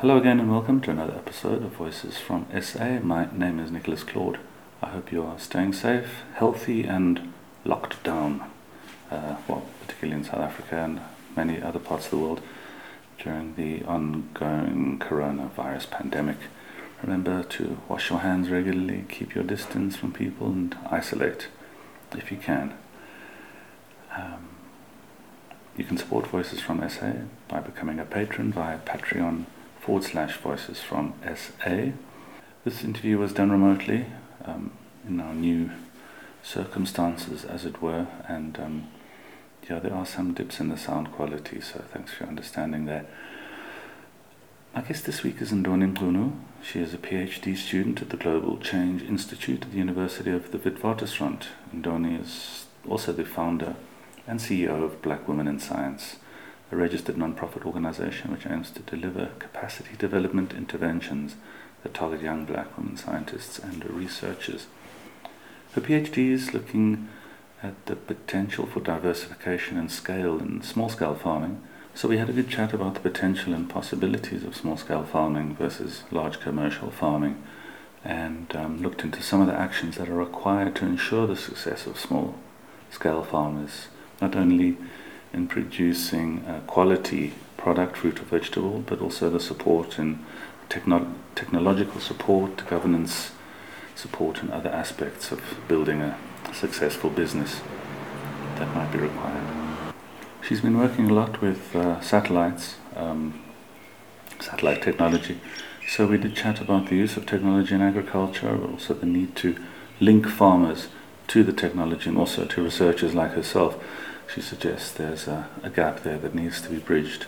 Hello again and welcome to another episode of Voices from SA. My name is Nicholas Claude. I hope you are staying safe, healthy, and locked down. Uh, well, particularly in South Africa and many other parts of the world during the ongoing coronavirus pandemic. Remember to wash your hands regularly, keep your distance from people, and isolate if you can. Um, you can support Voices from SA by becoming a patron via Patreon forward slash voices from SA. This interview was done remotely um, in our new circumstances, as it were, and um, yeah, there are some dips in the sound quality, so thanks for your understanding there. My guest this week is Ndoni Mcunu. She is a PhD student at the Global Change Institute at the University of the Witwatersrand. Ndoni is also the founder and CEO of Black Women in Science a registered non-profit organization which aims to deliver capacity development interventions that target young black women scientists and researchers. Her PhD is looking at the potential for diversification and scale in small-scale farming. So we had a good chat about the potential and possibilities of small-scale farming versus large commercial farming and um, looked into some of the actions that are required to ensure the success of small-scale farmers, not only in producing a quality product, fruit or vegetable, but also the support in techno- technological support, governance support, and other aspects of building a successful business that might be required. She's been working a lot with uh, satellites, um, satellite technology. So we did chat about the use of technology in agriculture, but also the need to link farmers to the technology and also to researchers like herself she suggests there's a, a, gap there that needs to be bridged.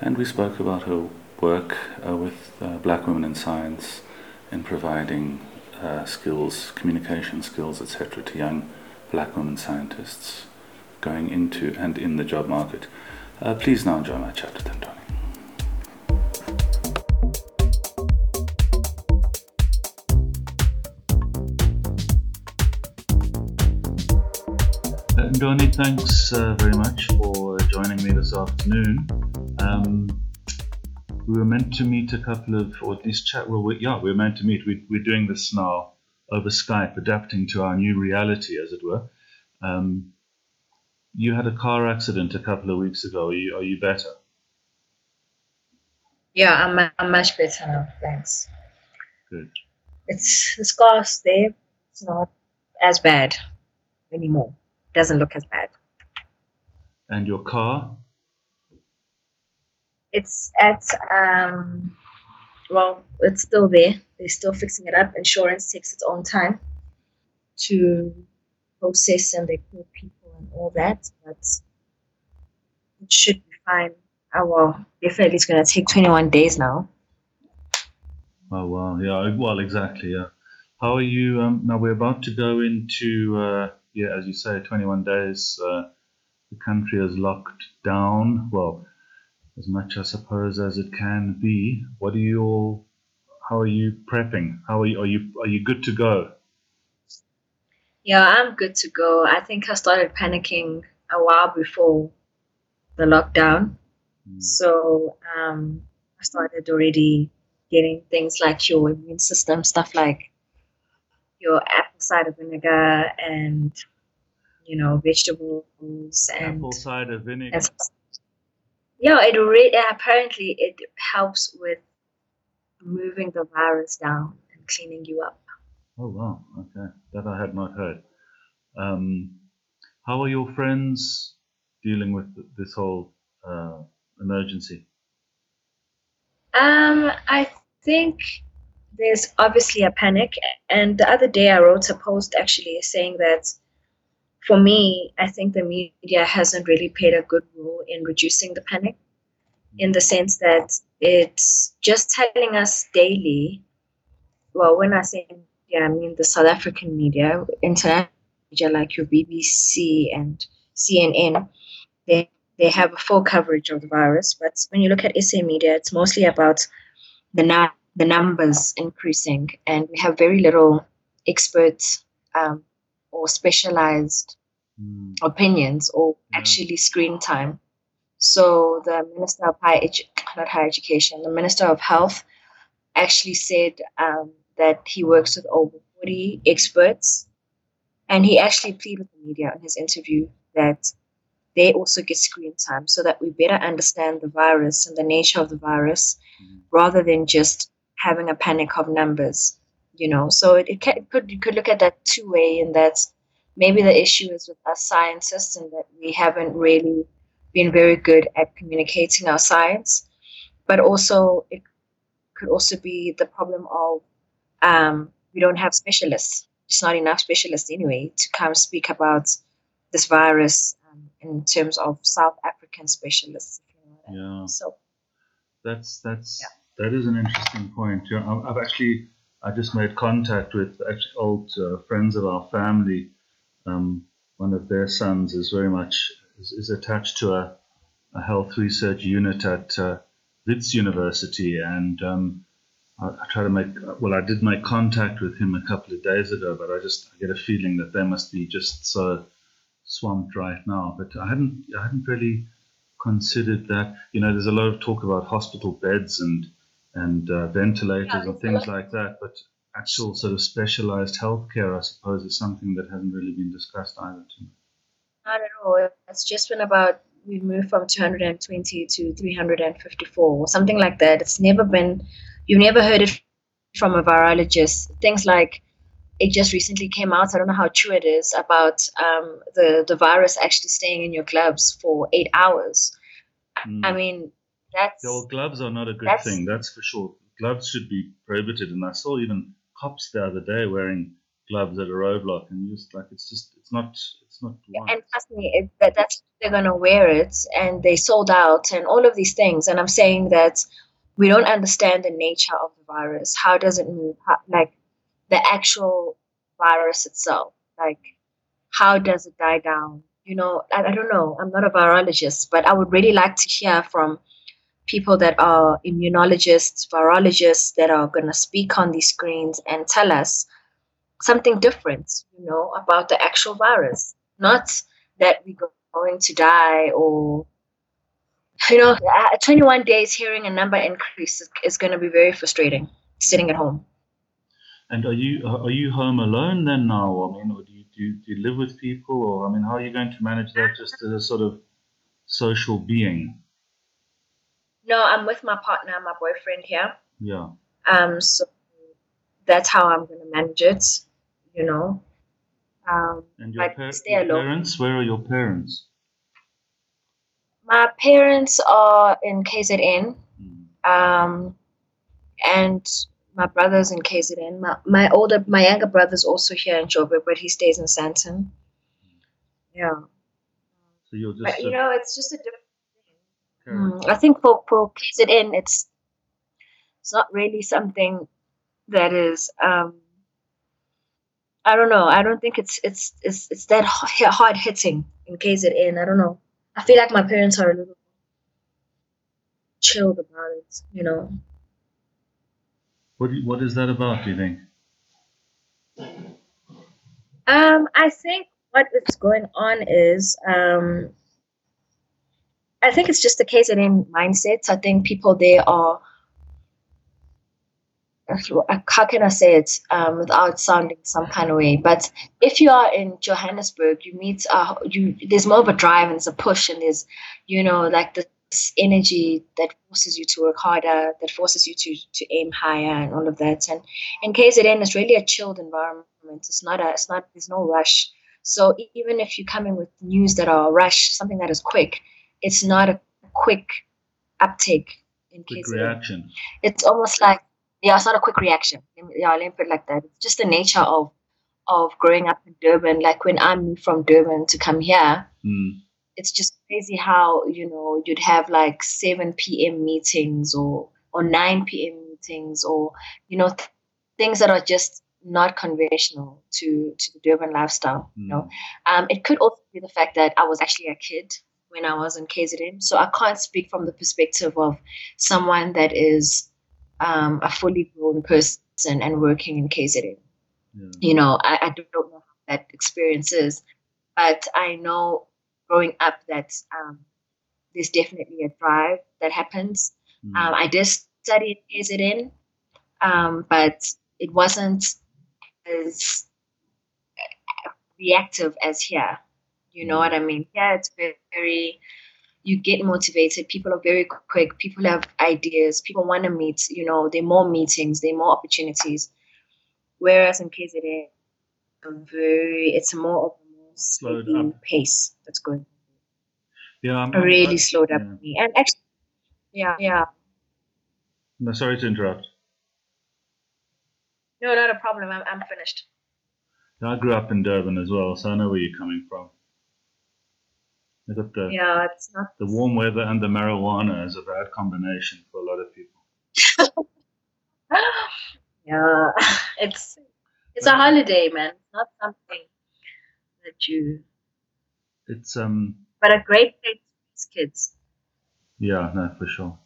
And we spoke about her work uh, with uh, black women in science in providing uh, skills, communication skills, etc., to young black women scientists going into and in the job market. Uh, please now enjoy my chat with Ndoni. Ndoni, thanks uh, very much for joining me this afternoon. Um, we were meant to meet a couple of, or at least chat, well, we, yeah, we were meant to meet. We, we're doing this now over Skype, adapting to our new reality, as it were. Um, you had a car accident a couple of weeks ago. Are you, are you better? Yeah, I'm, I'm much better now. Thanks. Good. It's the scars there. It's not as bad anymore doesn't look as bad. And your car? It's at um, well, it's still there. They're still fixing it up. Insurance takes its own time to process and they call people and all that, but it should be fine. Oh, well, definitely it's going to take 21 days now. Oh, wow. Yeah, well, exactly. Yeah. How are you? Um, now, we're about to go into uh, yeah, as you say, 21 days, uh, the country is locked down. Well, as much, I suppose, as it can be. What are you all? How are you prepping? How are you? Are you are you good to go? Yeah, I'm good to go. I think I started panicking a while before the lockdown. Mm. So um, I started already getting things like your immune system, stuff like your apple cider vinegar and you know vegetables and apple cider vinegar. Yeah, it really apparently it helps with moving the virus down and cleaning you up. Oh wow! Okay, that I had not heard. Um, how are your friends dealing with this whole uh, emergency? Um, I think there's obviously a panic. And the other day I wrote a post actually saying that for me, I think the media hasn't really played a good role in reducing the panic in the sense that it's just telling us daily. Well, when I say media, I mean the South African media, international media like your BBC and CNN. They they have a full coverage of the virus, but when you look at SA media, it's mostly about the now the numbers increasing, and we have very little experts um, or specialized mm. opinions or yeah. actually screen time. So the Minister of Higher, Edu- not higher education, the Minister of Health actually said um, that he works with over 40 experts. And he actually pleaded with the media in his interview that they also get screen time so that we better understand the virus and the nature of the virus mm-hmm. rather than just having a panic of numbers you know? So it, it, can, it could you could look at that two way and that's maybe the issue is with us scientists and that we haven't really been very good at communicating our science. But also it could also be the problem of um, we don't have specialists. It's not enough specialists anyway to come speak about this virus um, in terms of south african specialists yeah. So that's that's yeah. That is an interesting point yeah, i've actually I just made contact with actually old uh, friends of our family. Um, one of their sons is very much is, is attached to a, a, health research unit at uh, University, and um, I, I try to make well. I did make contact with him a couple of days ago, but I just I get a feeling that they must be just so swamped right now. But I hadn't I hadn't really considered that. You know, there's a lot of talk about hospital beds and and uh, ventilators yeah, and things like that. But actual sort of specialized healthcare, I suppose, is something that hasn't really been discussed either. Not at all. It's just been about we moved from 220 to 354 or something like that. It's never been. You've never heard it from a virologist. Things like it just recently came out. I don't know how true it is about um, the the virus actually staying in your gloves for eight hours. Mm. I mean, that's well, gloves are not a good that's, thing. That's for sure. Gloves should be prohibited, and I saw even cops the other day wearing gloves at a roadblock, and just like it's just it's not it's not. Wise. And trust me, it, that that's they're gonna wear it, and they sold out, and all of these things. And I'm saying that we don't understand the nature of the virus. How does it move? How, like the actual virus itself. Like how does it die down? You know, I, I don't know. I'm not a virologist, but I would really like to hear from people that are immunologists, virologists that are going to speak on these screens and tell us something different, you know, about the actual virus. Not that we're going to die or, you know, 21 days hearing a number increase is, going to be very frustrating sitting at home. And are you are you home alone then now? I mean, or do you, do you, do you live with people, or I mean, how are you going to manage that just as a sort of social being? No, I'm with my partner, my boyfriend here. Yeah. Um, so that's how I'm gonna manage it, you know. Um, and your, par- your parents? Where are your parents? My parents are in KZN, mm. um, and my brother's in KZN. My, my older, my younger brother's also here in Joburg, but he stays in Sandton. Yeah. So you're just. But, you know, it's just a different Mm, I think for for KZN, it's it's not really something that is. Um, I don't know. I don't think it's it's it's it's that hard hitting in KZN. I don't know. I feel like my parents are a little chilled about it. You know. What you, what is that about? Do you think? Um, I think what is going on is um, I think it's just the KZN mindsets. I think people there are how can I say it um, without sounding some kind of way? But if you are in Johannesburg, you meet uh, you. There's more of a drive and there's a push, and there's you know like this energy that forces you to work harder, that forces you to to aim higher, and all of that. And in KZN, it's really a chilled environment. It's not a. It's not. There's no rush. So even if you come in with news that are rush, something that is quick, it's not a quick uptake in quick reaction. It's almost like yeah, it's not a quick reaction. Yeah, let me put it like that. It's just the nature of of growing up in Durban. Like when I moved from Durban to come here, mm. it's just crazy how you know you'd have like seven p.m. meetings or or nine p.m. meetings or you know th- things that are just not conventional to to the Durban lifestyle. Mm. You know, hmm. um, it could also be the fact that I was actually a kid when I was in KZN. So I can't speak from the perspective of someone that is um, a fully grown person and working in KZN. Yeah. You know, I, I, don't know how that experience is, but I know growing up that um, there's definitely a drive that happens. Mm. Um, I did study at KZN, um, but it wasn't as reactive as here. You know mm. what I mean? Yeah, it's very, very you get motivated. People are very quick. People have ideas. People want to meet. You know, there are more meetings. There are more opportunities. Whereas in KZN, very it's more of a more slowed up pace that's going. Yeah, I'm, really I'm, slowed up yeah. me. And actually, yeah, yeah. No, sorry to interrupt. No, not a problem. I'm, I'm finished. I grew up in Durban as well, so I know where you're coming from. I got the yeah, it's not the warm weather and the marijuana is a bad combination for a lot of people. yeah, it's it's but, a holiday, man. Not something that you. It's um. But a great place for kids. Yeah, no, for sure.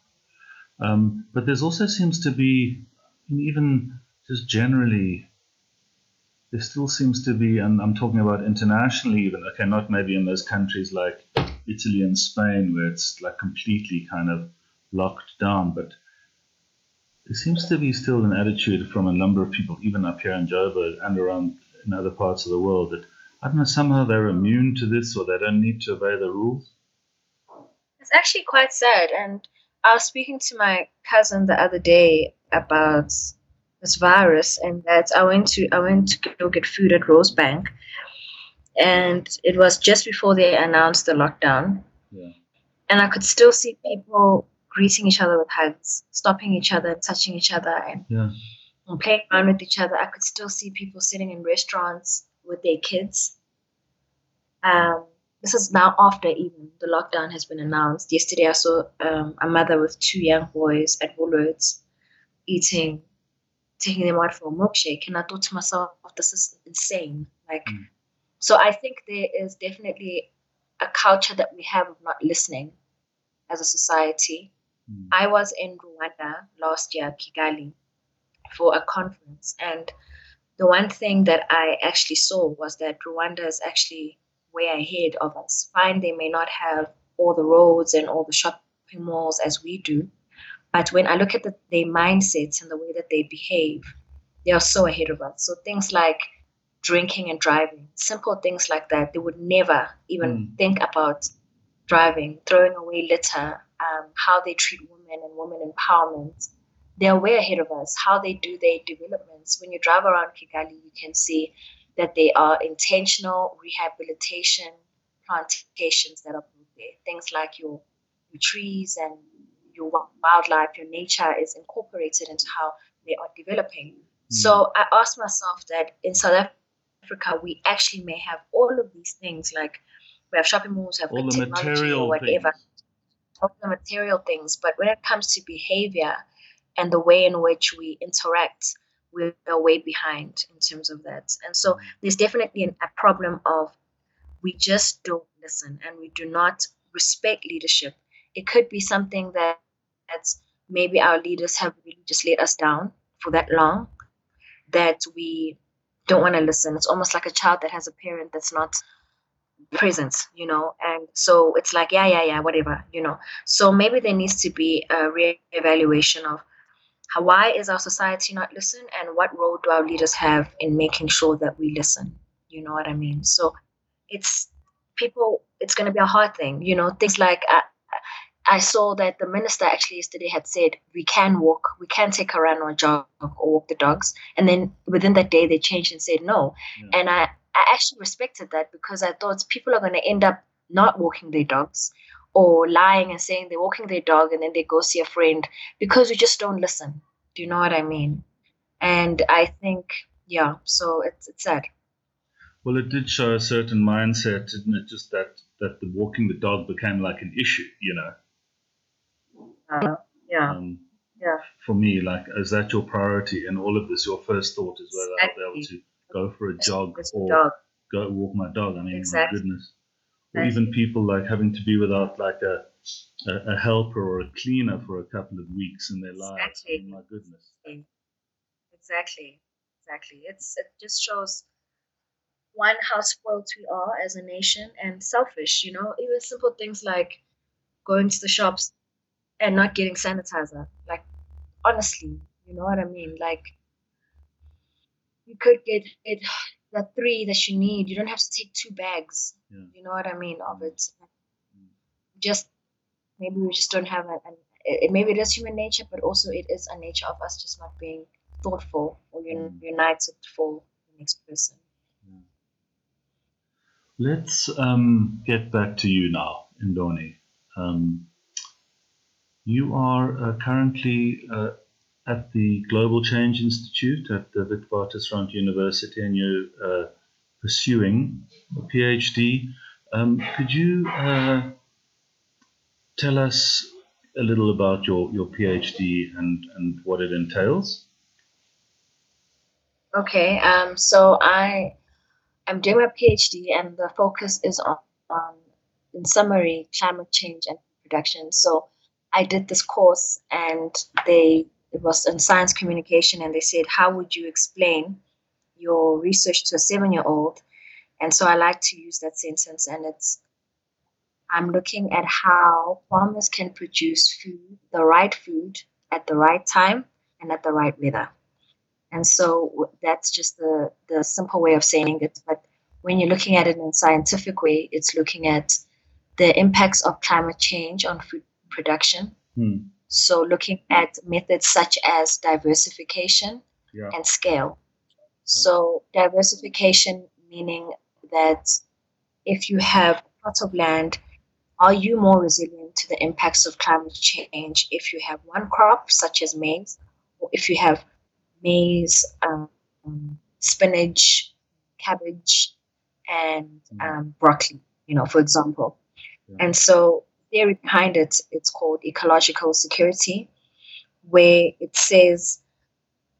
Um, but there's also seems to be, even just generally, there still seems to be, and I'm talking about internationally even, okay, not maybe in those countries like Italy and Spain where it's like completely kind of locked down, but there seems to be still an attitude from a number of people, even up here in Joburg and around in other parts of the world, that I don't know, somehow they're immune to this or they don't need to obey the rules. It's actually quite sad. And I was speaking to my cousin the other day about this virus and that I went to I went to go get food at Rosebank and it was just before they announced the lockdown. Yeah. And I could still see people greeting each other with hugs, stopping each other, touching each other, and, yeah. and playing around with each other. I could still see people sitting in restaurants with their kids. Um, this is now after even the lockdown has been announced. Yesterday, I saw um, a mother with two young boys at Woolworths eating, taking them out for a milkshake, and I thought to myself, "This is insane!" Like, mm. so I think there is definitely a culture that we have of not listening as a society. Mm. I was in Rwanda last year, Kigali, for a conference, and the one thing that I actually saw was that Rwanda is actually way ahead of us. Fine, they may not have all the roads and all the shopping malls as we do, but when I look at the, their mindsets and the way that they behave, they are so ahead of us. So things like drinking and driving, simple things like that, they would never even mm. think about driving, throwing away litter, um, how they treat women and women empowerment. They're way ahead of us. How they do their developments. When you drive around Kigali, you can see that they are intentional rehabilitation plantations that are built there. Things like your, your trees and your wildlife, your nature is incorporated into how they are developing. Mm. So I asked myself that in South Africa, we actually may have all of these things like we have shopping malls, we have all the material or whatever, things. all the material things. But when it comes to behavior and the way in which we interact, we're way behind in terms of that. And so mm. there's definitely an, a problem of we just don't listen and we do not respect leadership. It could be something that that's maybe our leaders have really just let us down for that long that we don't want to listen. It's almost like a child that has a parent that's not present, you know, and so it's like, yeah, yeah, yeah, whatever, you know. So maybe there needs to be a re-evaluation of how, why is our society not listen, and what role do our leaders have in making sure that we listen? You know what I mean? So it's people. It's going to be a hard thing, you know. Things like I, I saw that the minister actually yesterday had said we can walk, we can take a run or jog or walk the dogs, and then within that day they changed and said no, yeah. and I I actually respected that because I thought people are going to end up not walking their dogs or lying and saying they're walking their dog and then they go see a friend because you just don't listen. Do you know what I mean? And I think, yeah, so it's, it's sad. Well, it did show a certain mindset, didn't it? Just that, that the walking the dog became like an issue, you know? Uh, yeah. Um, yeah. For me, like, is that your priority in all of this? Your first thought is whether exactly. I'll be able to go for a jog or go walk my dog. I mean, exactly. my goodness. Or even people like having to be without like a, a, a helper or a cleaner for a couple of weeks in their lives. Exactly. I mean, my goodness. Exactly. Exactly. It's it just shows one how spoiled we are as a nation and selfish. You know, even simple things like going to the shops and not getting sanitizer. Like honestly, you know what I mean? Like you could get it the three that you need. You don't have to take two bags. Yeah. You know what I mean of it. Mm. Just maybe we just don't have an. it, maybe it is human nature, but also it is a nature of us just not being thoughtful or un- Mm. united for the next person. Let's um, get back to you now, Ndoni. Um, you are uh, currently uh, at the Global Change Institute at the Witwatersrand University and you're uh, pursuing a PhD. Um, could you tell us a little about your, your PhD and, and what it entails? Okay, um, so I I'm doing my PhD, and the focus is on, on in summary, climate change and production. So I did this course, and they it was in science communication, and they said, how would you explain your research to a seven year old? And so I like to use that sentence, and it's I'm looking at how farmers can produce food, the right food, at the right time and at the right weather. And so that's just the, the simple way of saying it. But when you're looking at it in a scientific way, it's looking at the impacts of climate change on food production. Hmm. So looking at methods such as diversification Yeah. and scale. So diversification meaning that if you have plots of land, are you more resilient to the impacts of climate change if you have one crop such as maize, or if you have maize, um, spinach, cabbage, and um, broccoli, you know, for example. Yeah. And so theory behind it, it's called ecological security, where it says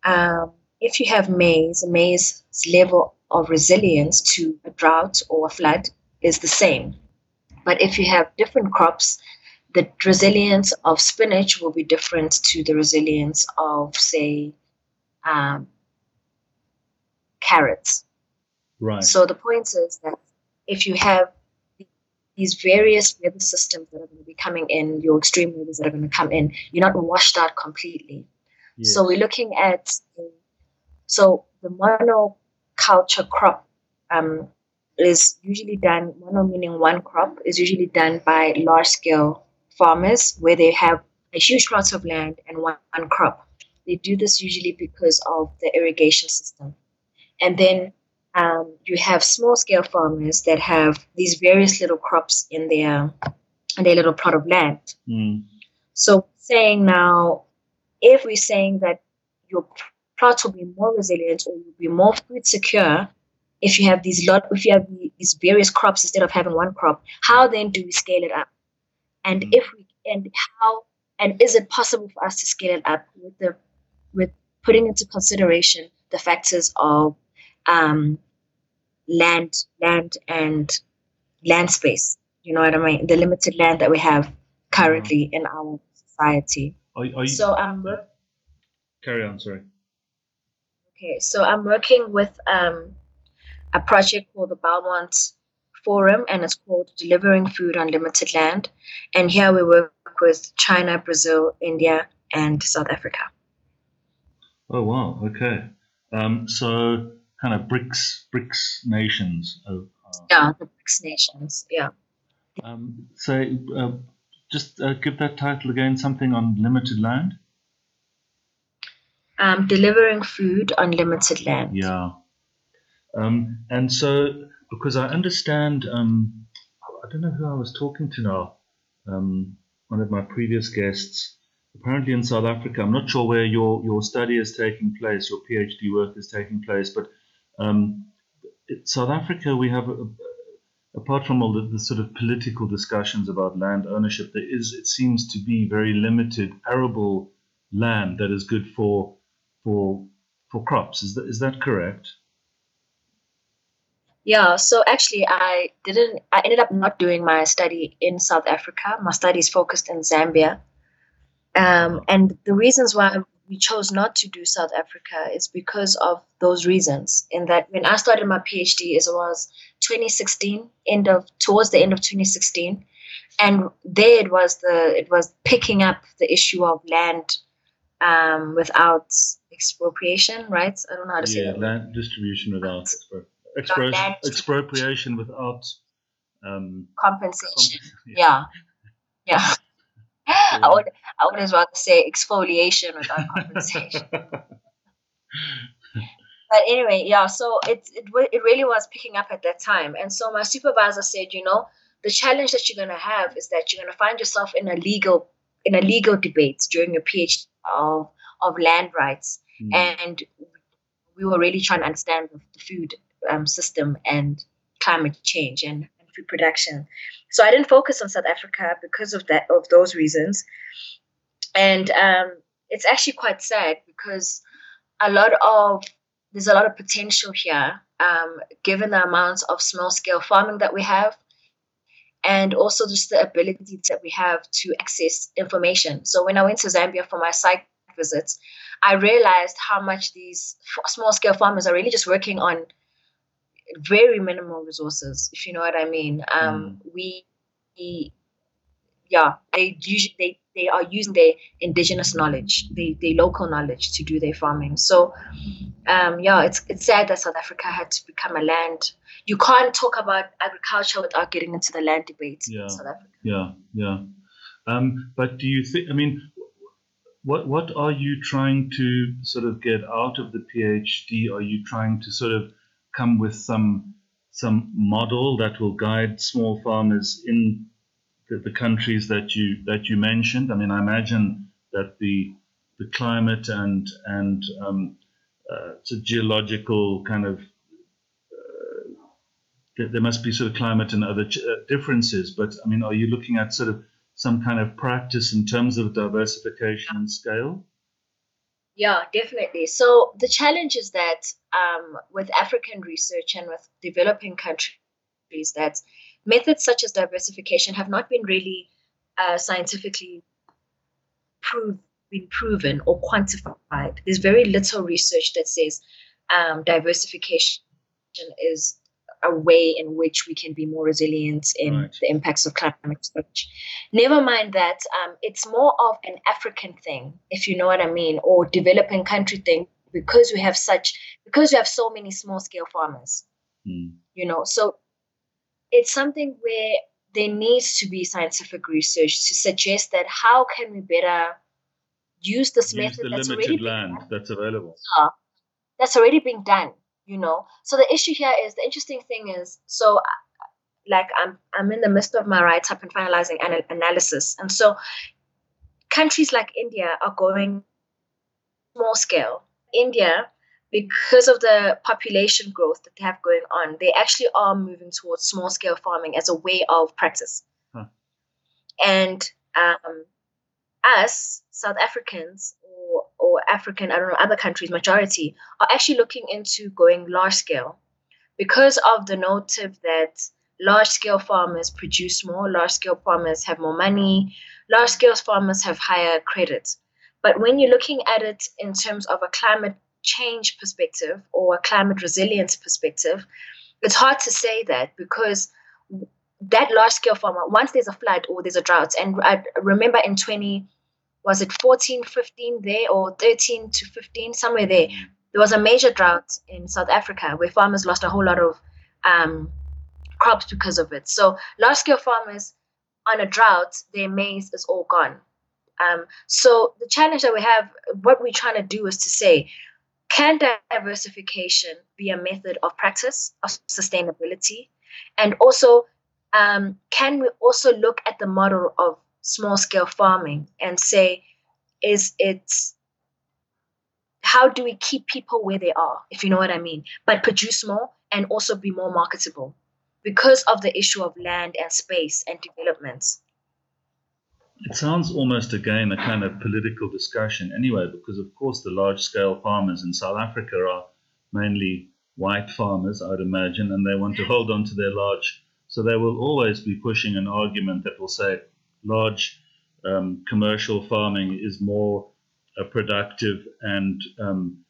um, if you have maize, maize's level of resilience to a drought or a flood is the same. But if you have different crops, the resilience of spinach will be different to the resilience of, say, um, carrots. Right. So the point is that if you have these various weather systems that are going to be coming in, your extreme weathers that are going to come in, you're not washed out completely. Yes. So we're looking at so the monoculture crop um, is usually done. Mono meaning one crop is usually done by large scale farmers where they have a huge plot of land and one, one crop. They do this usually because of the irrigation system, and then um, you have small scale farmers that have these various little crops in their in their little plot of land. Mm. So saying now, if we're saying that your plot will be more resilient or you'll be more food secure if you have these lot if you have these various crops instead of having one crop, how then do we scale it up? And Mm. if we and how and is it possible for us to scale it up with the with putting into consideration the factors of um, land land and land space? You know what I mean? The limited land that we have currently in our society. Are, are you, So I'm work- carry on, sorry. okay. So I'm working with um, a project called the Belmont Forum, and it's called Delivering Food on Limited Land. And here we work with China, Brazil, India, and South Africa. Oh wow, okay. Um, so kind of BRICS BRICS nations. Of, uh, Yeah, the BRICS nations. Yeah. um, so uh, just uh, give that title again. Something on limited land. Um, delivering food on limited land. Yeah. Um, and so because I understand, um, I don't know who I was talking to now. Um, one of my previous guests. Apparently in South Africa, I'm not sure where your, your study is taking place, your PhD work is taking place, but um, South Africa, we have, a, a- apart from all the, the sort of political discussions about land ownership, there is, it seems to be very limited arable land that is good for for for crops. Is that is that correct? Yeah, so actually, I didn't. I ended up not doing my study in South Africa. My study is focused in Zambia, um, and the reasons why we chose not to do South Africa is because of those reasons. In that, when I started my PhD, it was 2016, end of towards the end of 2016, and there it was the it was picking up the issue of land um, without expropriation, right? I don't know how to yeah, say that. land distribution without expro- expro- land expropriation without um, compensation. comp- Yeah, yeah. I would I would as well say exfoliation without compensation. but anyway, yeah. So it it it really was picking up at that time, and so my supervisor said, you know, the challenge that you're gonna have is that you're gonna find yourself in a legal in a legal debate during your PhD of of land rights, Hmm. and we were really trying to understand the, the food um, system and climate change and, and food production. So I didn't focus on South Africa because of that of those reasons, and um, it's actually quite sad because a lot of there's a lot of potential here, um, given the amounts of small scale farming that we have, and also just the ability that we have to access information. So when I went to Zambia for my site visits, I realized how much these small scale farmers are really just working on very minimal resources, if you know what I mean. Um, we, we, yeah, they usually they, they are using their indigenous knowledge, their, their local knowledge to do their farming. So, um, yeah, it's it's sad that South Africa had to become a land. You can't talk about agriculture without getting into the land debate Yeah. in South Africa. Yeah, yeah. Um, but do you think? I mean, what what are you trying to sort of get out of the PhD? Are you trying to sort of come with some some model that will guide small farmers in the, the countries that you that you mentioned? I mean, I imagine that the the climate and and um, uh, geological kind of uh, there, there must be sort of climate and other ch- uh, differences. But I mean, are you looking at sort of some kind of practice in terms of diversification and scale? Yeah, definitely. So the challenge is that um, with African research and with developing countries, that methods such as diversification have not been really uh, scientifically prove, been proven or quantified. There's very little research that says um, diversification is a way in which we can be more resilient in Right. the impacts of climate change. Never mind that um, it's more of an African thing, if you know what I mean, or developing country thing, because we have such because we have so many small scale farmers. Hmm. You know, so it's something where there needs to be scientific research to suggest that how can we better use this Use method the that's already limited been land done that's available. that's already being done you know? So the issue here is the interesting thing is so like i'm i'm in the midst of my write up and finalizing an analysis. And so countries like india are going small scale. India because of the population growth that they have going on they actually are moving towards small scale farming as a way of practice. Huh. and um, us south africans or, or african i don't know other countries majority are actually looking into going large scale because of the notive that large scale farmers produce more, large scale farmers have more money, large scale farmers have higher credit. But when you're looking at it in terms of a climate change perspective or a climate resilience perspective, it's hard to say that because that large scale farmer, once there's a flood or there's a drought, and I remember in 20, was it 14, 15 there or 13 to 15, somewhere there, there was a major drought in South Africa where farmers lost a whole lot of um, crops because of it. So large scale farmers on a drought, their maize is all gone. Um, so the challenge that we have, what we're trying to do is to say, can diversification be a method of practice of sustainability? And also, um, can we also look at the model of small scale farming and say, is it's how do we keep people where they are, if you know what I mean, but produce more and also be more marketable because of the issue of land and space and developments. It sounds almost again a kind of political discussion anyway, because of course the large scale farmers in South Africa are mainly white farmers, I would imagine, and they want to hold on to their large. So they will always be pushing an argument that will say large um, commercial farming is more uh, productive and um,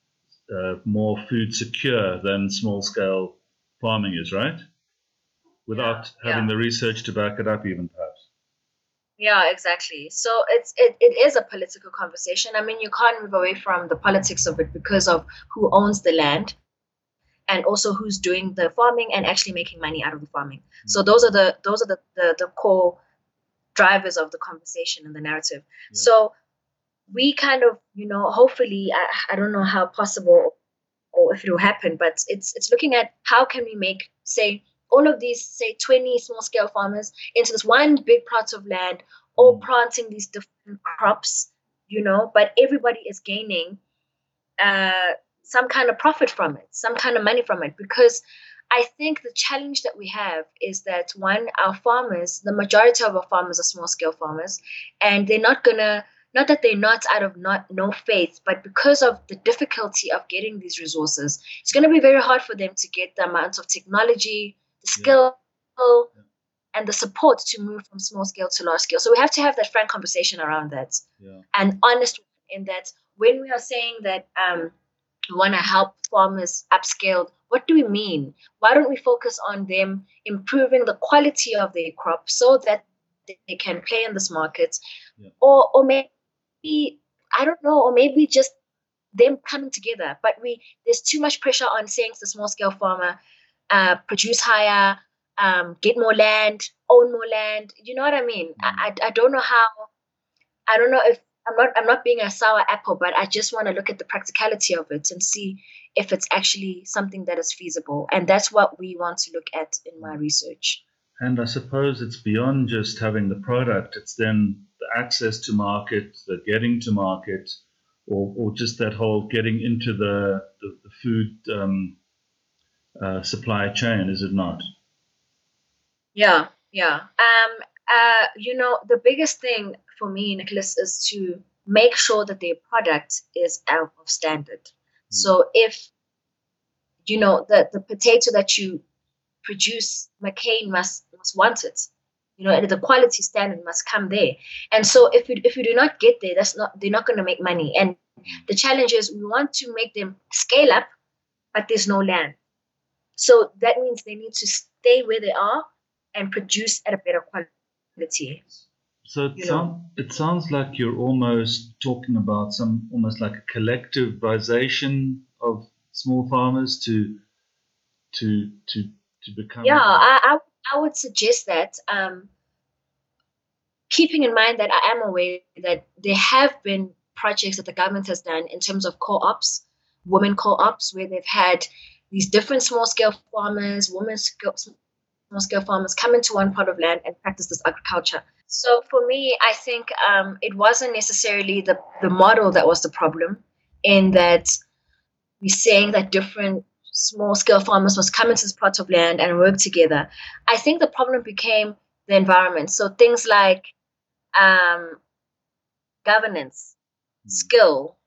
uh, more food secure than small scale farming is, right? Without Yeah, having yeah. the research to back it up, even perhaps. Yeah, exactly. So it's it, it is a political conversation. I mean, you can't move away from the politics of it because of who owns the land and also who's doing the farming and actually making money out of the farming. Mm-hmm. So those are the those are the, the, the core drivers of the conversation and the narrative. Yeah. So we kind of, you know, hopefully I, I don't know how possible or if it will happen, but it's it's looking at how can we make, say, all of these, say, 20 small scale farmers into this one big plot of land, all mm. planting these different crops, you know, but everybody is gaining uh, some kind of profit from it, some kind of money from it. Because I think the challenge that we have is that one, our farmers, the majority of our farmers are small scale farmers, and they're not gonna not that they're not out of not no faith, but because of the difficulty of getting these resources, it's going to be very hard for them to get the amount of technology, the skill, yeah. and the support to move from small scale to large scale. So we have to have that frank conversation around that, yeah. and honest in that when we are saying that um, we want to help farmers upscale, what do we mean? Why don't we focus on them improving the quality of their crop so that they can play in this market, yeah. or or maybe I don't know, or maybe just them coming together. But we there's too much pressure on saying to the small scale farmer, uh, produce higher, um, get more land, own more land. You know what I mean? Mm. I, I don't know how. I don't know if I'm not I'm not being a sour apple, but I just want to look at the practicality of it and see if it's actually something that is feasible. And that's what we want to look at in my research. And I suppose it's beyond just having the product, it's then the access to market, the getting to market, or, or just that whole getting into the, the, the food um, uh, supply chain, is it not? Yeah, yeah. Um, uh, you know, the biggest thing for me, Nicholas, is to make sure that their product is out of standard. Mm. So if you know the the potato that you produce, McCain must must want it. You know, and the quality standard must come there. And so if you if you do not get there, that's not they're not going to make money. And the challenge is we want to make them scale up, but there's no land. So that means they need to stay where they are and produce at a better quality. So it, sound, it sounds like you're almost talking about some almost like a collectivization of small farmers to to to to become. Yeah, I, I I would suggest that, um, keeping in mind that I am aware that there have been projects that the government has done in terms of co-ops, women co-ops, where they've had these different small-scale farmers, women small-scale farmers come into one part of land and practice this agriculture. So for me, I think um, it wasn't necessarily the, the model that was the problem, in that we're saying that different small scale farmers must come into this plot of land and work together. I think the problem became the environment. So things like um, governance, mm. skill,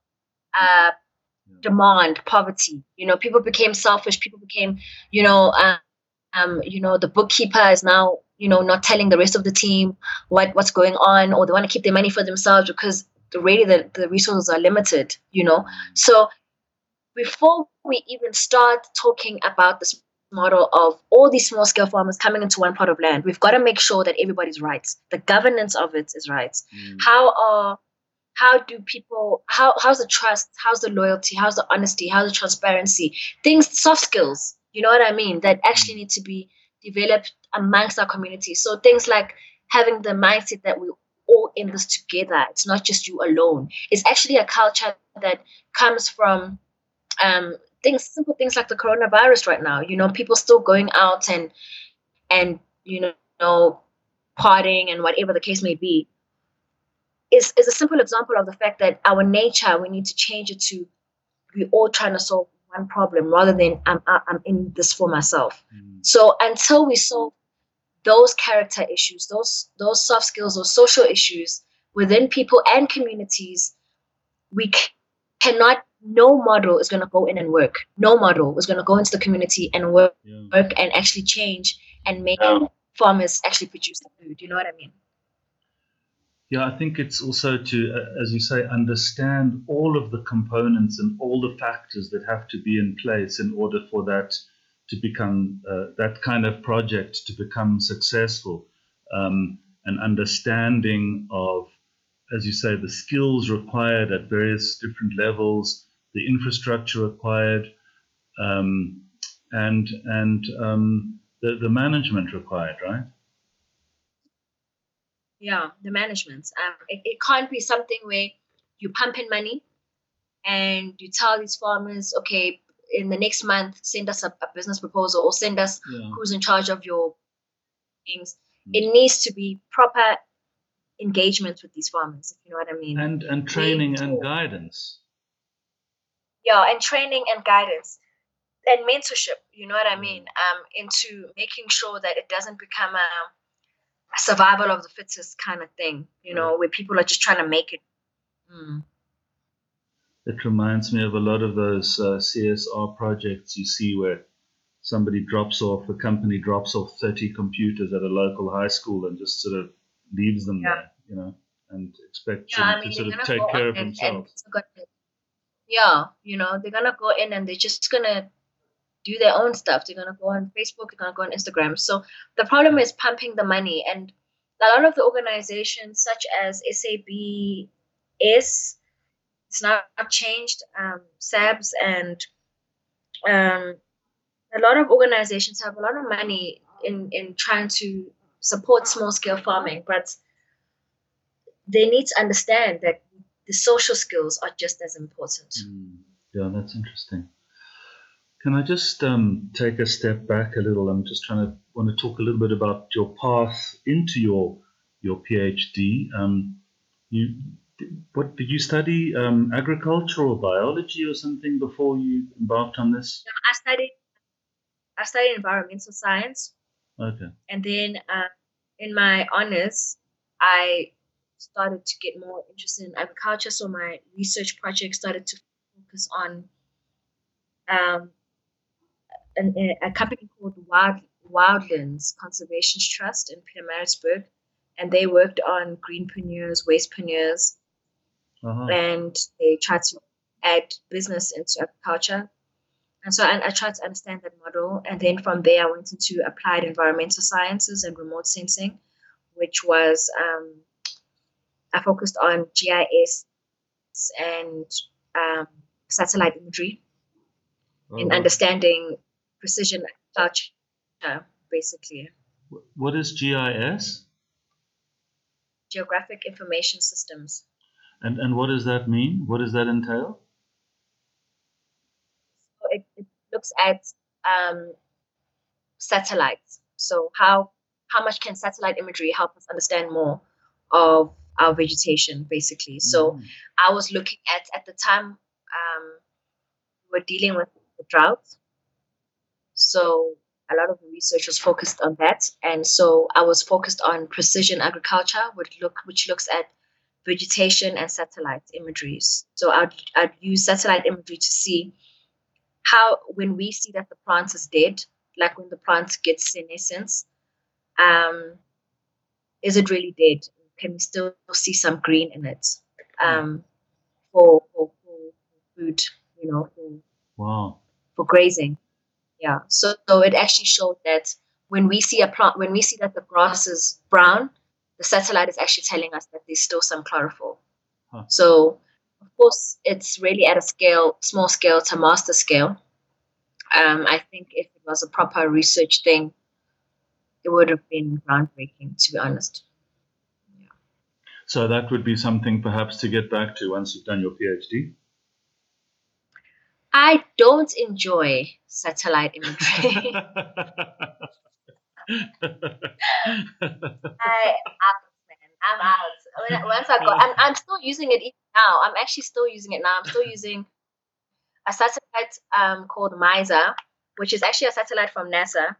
uh, demand, poverty. You know, people became selfish. People became, you know, um, you know, the bookkeeper is now, you know, not telling the rest of the team what what's going on, or they want to keep their money for themselves because already the, the resources are limited. You know, so before we even start talking about this model of all these small scale farmers coming into one part of land, we've got to make sure that everybody's right. The governance of it is right. Mm. How are how do people how how's the trust how's the loyalty how's the honesty how's the transparency things soft skills you know what i mean that actually need to be developed amongst our community so things like having the mindset that we're all in this together it's not just you alone it's actually a culture that comes from um, things, simple things like the coronavirus right now. You know, people still going out and and you know, partying and whatever the case may be. Is is a simple example of the fact that our nature we need to change it to we all trying to solve one problem rather than I'm I'm in this for myself. Mm. So until we solve those character issues, those those soft skills, or social issues within people and communities, we c- cannot no model is going to go in and work. No model is going to go into the community and work, yeah. work and actually change and make yeah. farmers actually produce the food. You know what I mean? Yeah, I think it's also to, uh, as you say, understand all of the components and all the factors that have to be in place in order for that to become uh, that kind of project to become successful. Um, an understanding of, as you say, the skills required at various different levels, the infrastructure required, um, and and um, the the management required, right? Yeah, the management. Um, it, it can't be something where you pump in money and you tell these farmers, okay, in the next month, send us a, a business proposal or send us Yeah. who's in charge of your things. Mm. It needs to be proper engagement with these farmers, if you know what I mean. And and training and guidance. yeah, and training and guidance and mentorship, you know what I mean? Um, into making sure that it doesn't become a survival of the fittest kind of thing, you know, where people are just trying to make it. Mm. It reminds me of a lot of those uh, CSR projects you see where somebody drops off, a company drops off 30 computers at a local high school and just sort of leaves them Yeah. there, you know, and expects Yeah, them I mean, to sort of take care of and, and themselves. gonna- yeah, you know, they're gonna go in and they're just gonna do their own stuff. They're gonna go on Facebook, they're gonna go on Instagram. So the problem is pumping the money, and a lot of the organizations, such as SABS, it's now changed, um, SABS, and um, a lot of organizations have a lot of money in in trying to support small scale farming, but they need to understand that the social skills are just as important. Mm, yeah, that's interesting. Can I just um, take a step back a little? I'm just trying to want to talk a little bit about your path into your your PhD. Um, you, what did you study? Um, agriculture or biology or something before you embarked on this? I studied I studied environmental science, Okay. and then uh, in my honors, I started to get more interested in agriculture. So my research project started to focus on um, an, a, company called Wild, Wildlands Conservation Trust in Pietermaritzburg, and they worked on greenpreneurs, waste panures, Uh-huh. and they tried to add business into agriculture. And so I, I tried to understand that model. And then from there, I went into applied environmental sciences and remote sensing, which was um, I focused on GIS and um, satellite imagery in Oh, understanding precision agriculture, basically. What is GIS? Geographic information systems. And and what does that mean? What does that entail? So it, it looks at um, satellites. So how how much can satellite imagery help us understand more of our vegetation, basically? So Mm. I was looking at at the time um, we were dealing with the drought. So a lot of the research was focused on that, and so I was focused on precision agriculture, which look which looks at vegetation and satellite imageries. So I'd I'd use satellite imagery to see how when we see that the plant is dead, like when the plant gets senescence, um, is it really dead? Can we still see some green in it? Um, for, for, for food, you know, for, Wow. for grazing. Yeah. So, so it actually showed that when we see a plant, when we see that the grass is brown, the satellite is actually telling us that there's still some chlorophyll. Huh. So, of course, it's really at a scale, small scale to master scale. Um, I think if it was a proper research thing, it would have been groundbreaking, to be honest. So that would be something perhaps to get back to once you've done your PhD. I don't enjoy satellite imagery. I out, man. I'm out. When Once I got, I'm, I'm still using it even now. I'm actually still using it now. I'm still using a satellite um, called MISR, which is actually a satellite from NASA,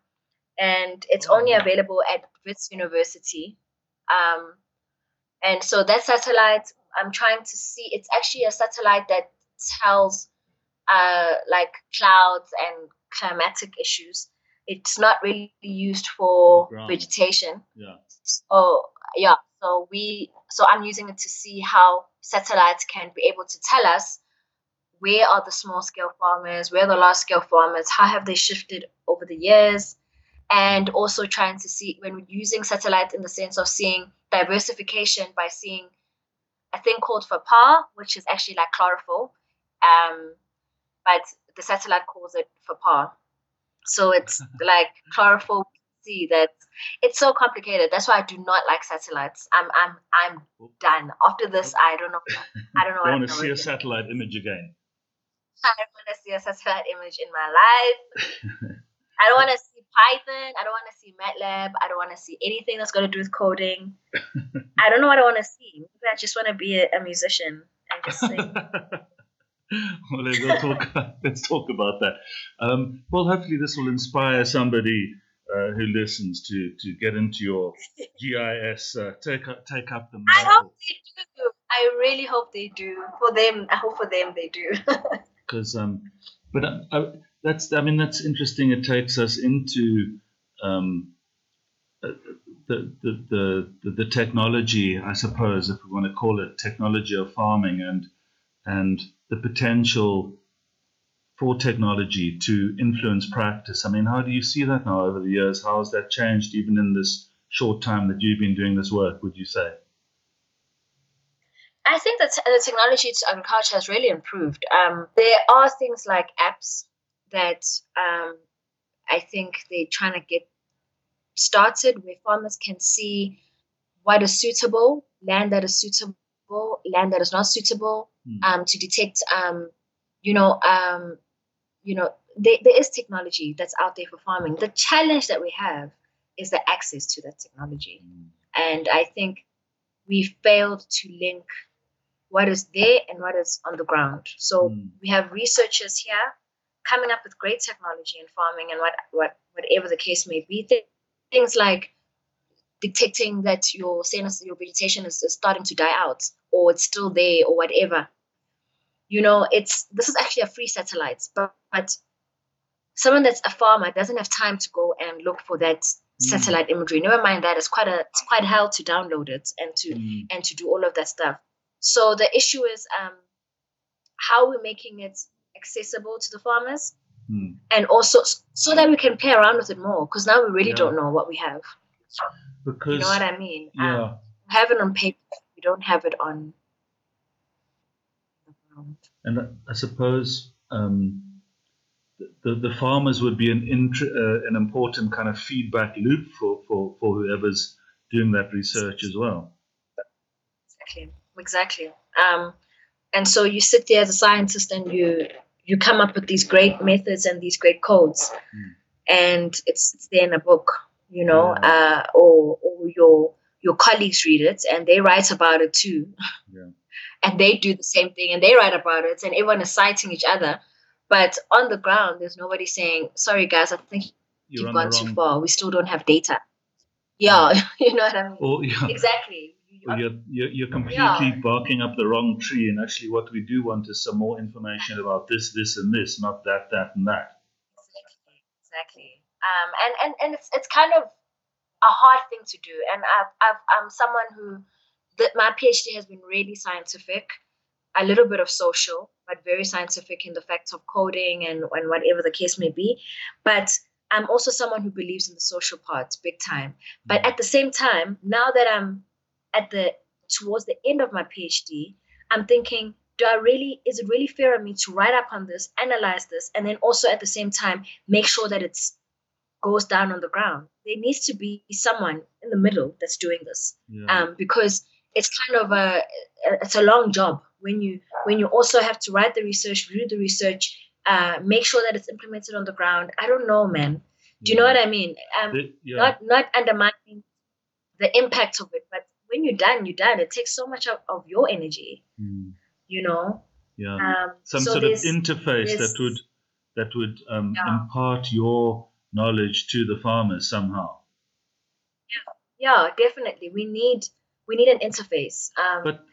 and it's Oh, only available at Wits University. Um, and so that satellite, I'm trying to see. It's actually a satellite that tells, uh, like clouds and climatic issues. It's not really used for Ground. vegetation. yeah. So yeah, so we so I'm using it to see how satellites can be able to tell us where are the small scale farmers, where are the large scale farmers, how have they shifted over the years, and also trying to see when we're using satellite in the sense of seeing diversification by seeing a thing called FAPAR, which is actually like chlorophyll, um, but the satellite calls it FAPAR. So it's like chlorophyll see that it's so complicated. That's why I do not like satellites. I'm I'm I'm done. After this, I don't know. I don't know. I want to see a satellite image again. I don't want to see a satellite image in my life. I don't want to see Python. I don't want to see MATLAB. I don't want to see anything that's got to do with coding. I don't know what I want to see. Maybe I just want to be a, a musician and just sing. well, let's talk, let's talk about that. Um, well, hopefully, this will inspire somebody uh, who listens to, to get into your GIS, uh, take, up, take up the I hope they do. I really hope they do. For them, I hope for them they do. Because, um, but I, I, that's, I mean, that's interesting. It takes us into um, uh, the, the, the, the technology, I suppose, if we want to call it technology of farming and, and the potential for technology to influence practice. I mean, how do you see that now over the years? How has that changed even in this short time that you've been doing this work, would you say? I think that the technology to agriculture has really improved. Um, there are things like apps that um, I think they're trying to get started where farmers can see what is suitable, land that is suitable, land that is not suitable, mm. um, to detect, um, you know, um, you know, there, there is technology that's out there for farming. The challenge that we have is the access to that technology. Mm. And I think we failed to link what is there and what is on the ground. So mm. we have researchers here coming up with great technology in farming and what, what whatever the case may be. Things like detecting that your your vegetation is, is starting to die out or it's still there or whatever you know, it's this is actually a free satellite, but, but someone that's a farmer doesn't have time to go and look for that mm. satellite imagery. Never mind that it's quite a it's quite hell to download it and to mm. and to do all of that stuff. So the issue is um, how we're making it accessible to the farmers, mm. and also so that we can play around with it more. Because now we really yeah. don't know what we have. Because you know what I mean. Yeah. Um, we have it on paper. We don't have it on and I suppose um, the, the farmers would be an, uh, an important kind of feedback loop for, for, for whoever's doing that research as well. Exactly, exactly. Um, and so you sit there as a scientist and you you come up with these great methods and these great codes, mm. and it's, it's there in a book, you know, yeah. uh, or, or your your colleagues read it and they write about it too. Yeah and they do the same thing and they write about it and everyone is citing each other. But on the ground, there's nobody saying, sorry, guys, I think You're you've gone too far. We still don't have data. Yeah, you know what I mean? Yeah. Exactly. You're, you're, you're completely yeah. barking up the wrong tree. And actually, what we do want is some more information about this, this, and this, not that, that, and that. Exactly. Exactly. Um, and, and, and it's, it's kind of a hard thing to do. And I've, I've, I'm someone who that my PhD has been really scientific, a little bit of social, but very scientific in the facts of coding and, and whatever the case may be. But I'm also someone who believes in the social part big time. But mm. at the same time, now that I'm at the towards the end of my PhD, I'm thinking, do I really is it really fair of me to write up on this, analyze this, and then also at the same time make sure that it's goes down on the ground. There needs to be someone in the middle that's doing this. Yeah. Um, because it's kind of a it's a long job when you when you also have to write the research, read the research, uh, make sure that it's implemented on the ground. I don't know, man. Do you know what I mean? Um, the, yeah. Not not undermining the impact of it, but when you're done, you're done. It takes so much of, of your energy. Mm. You know. Yeah. Um, Some so sort of interface that would that would um, yeah. impart your knowledge to the farmers somehow. Yeah, yeah, definitely. We need we need an interface. Um, but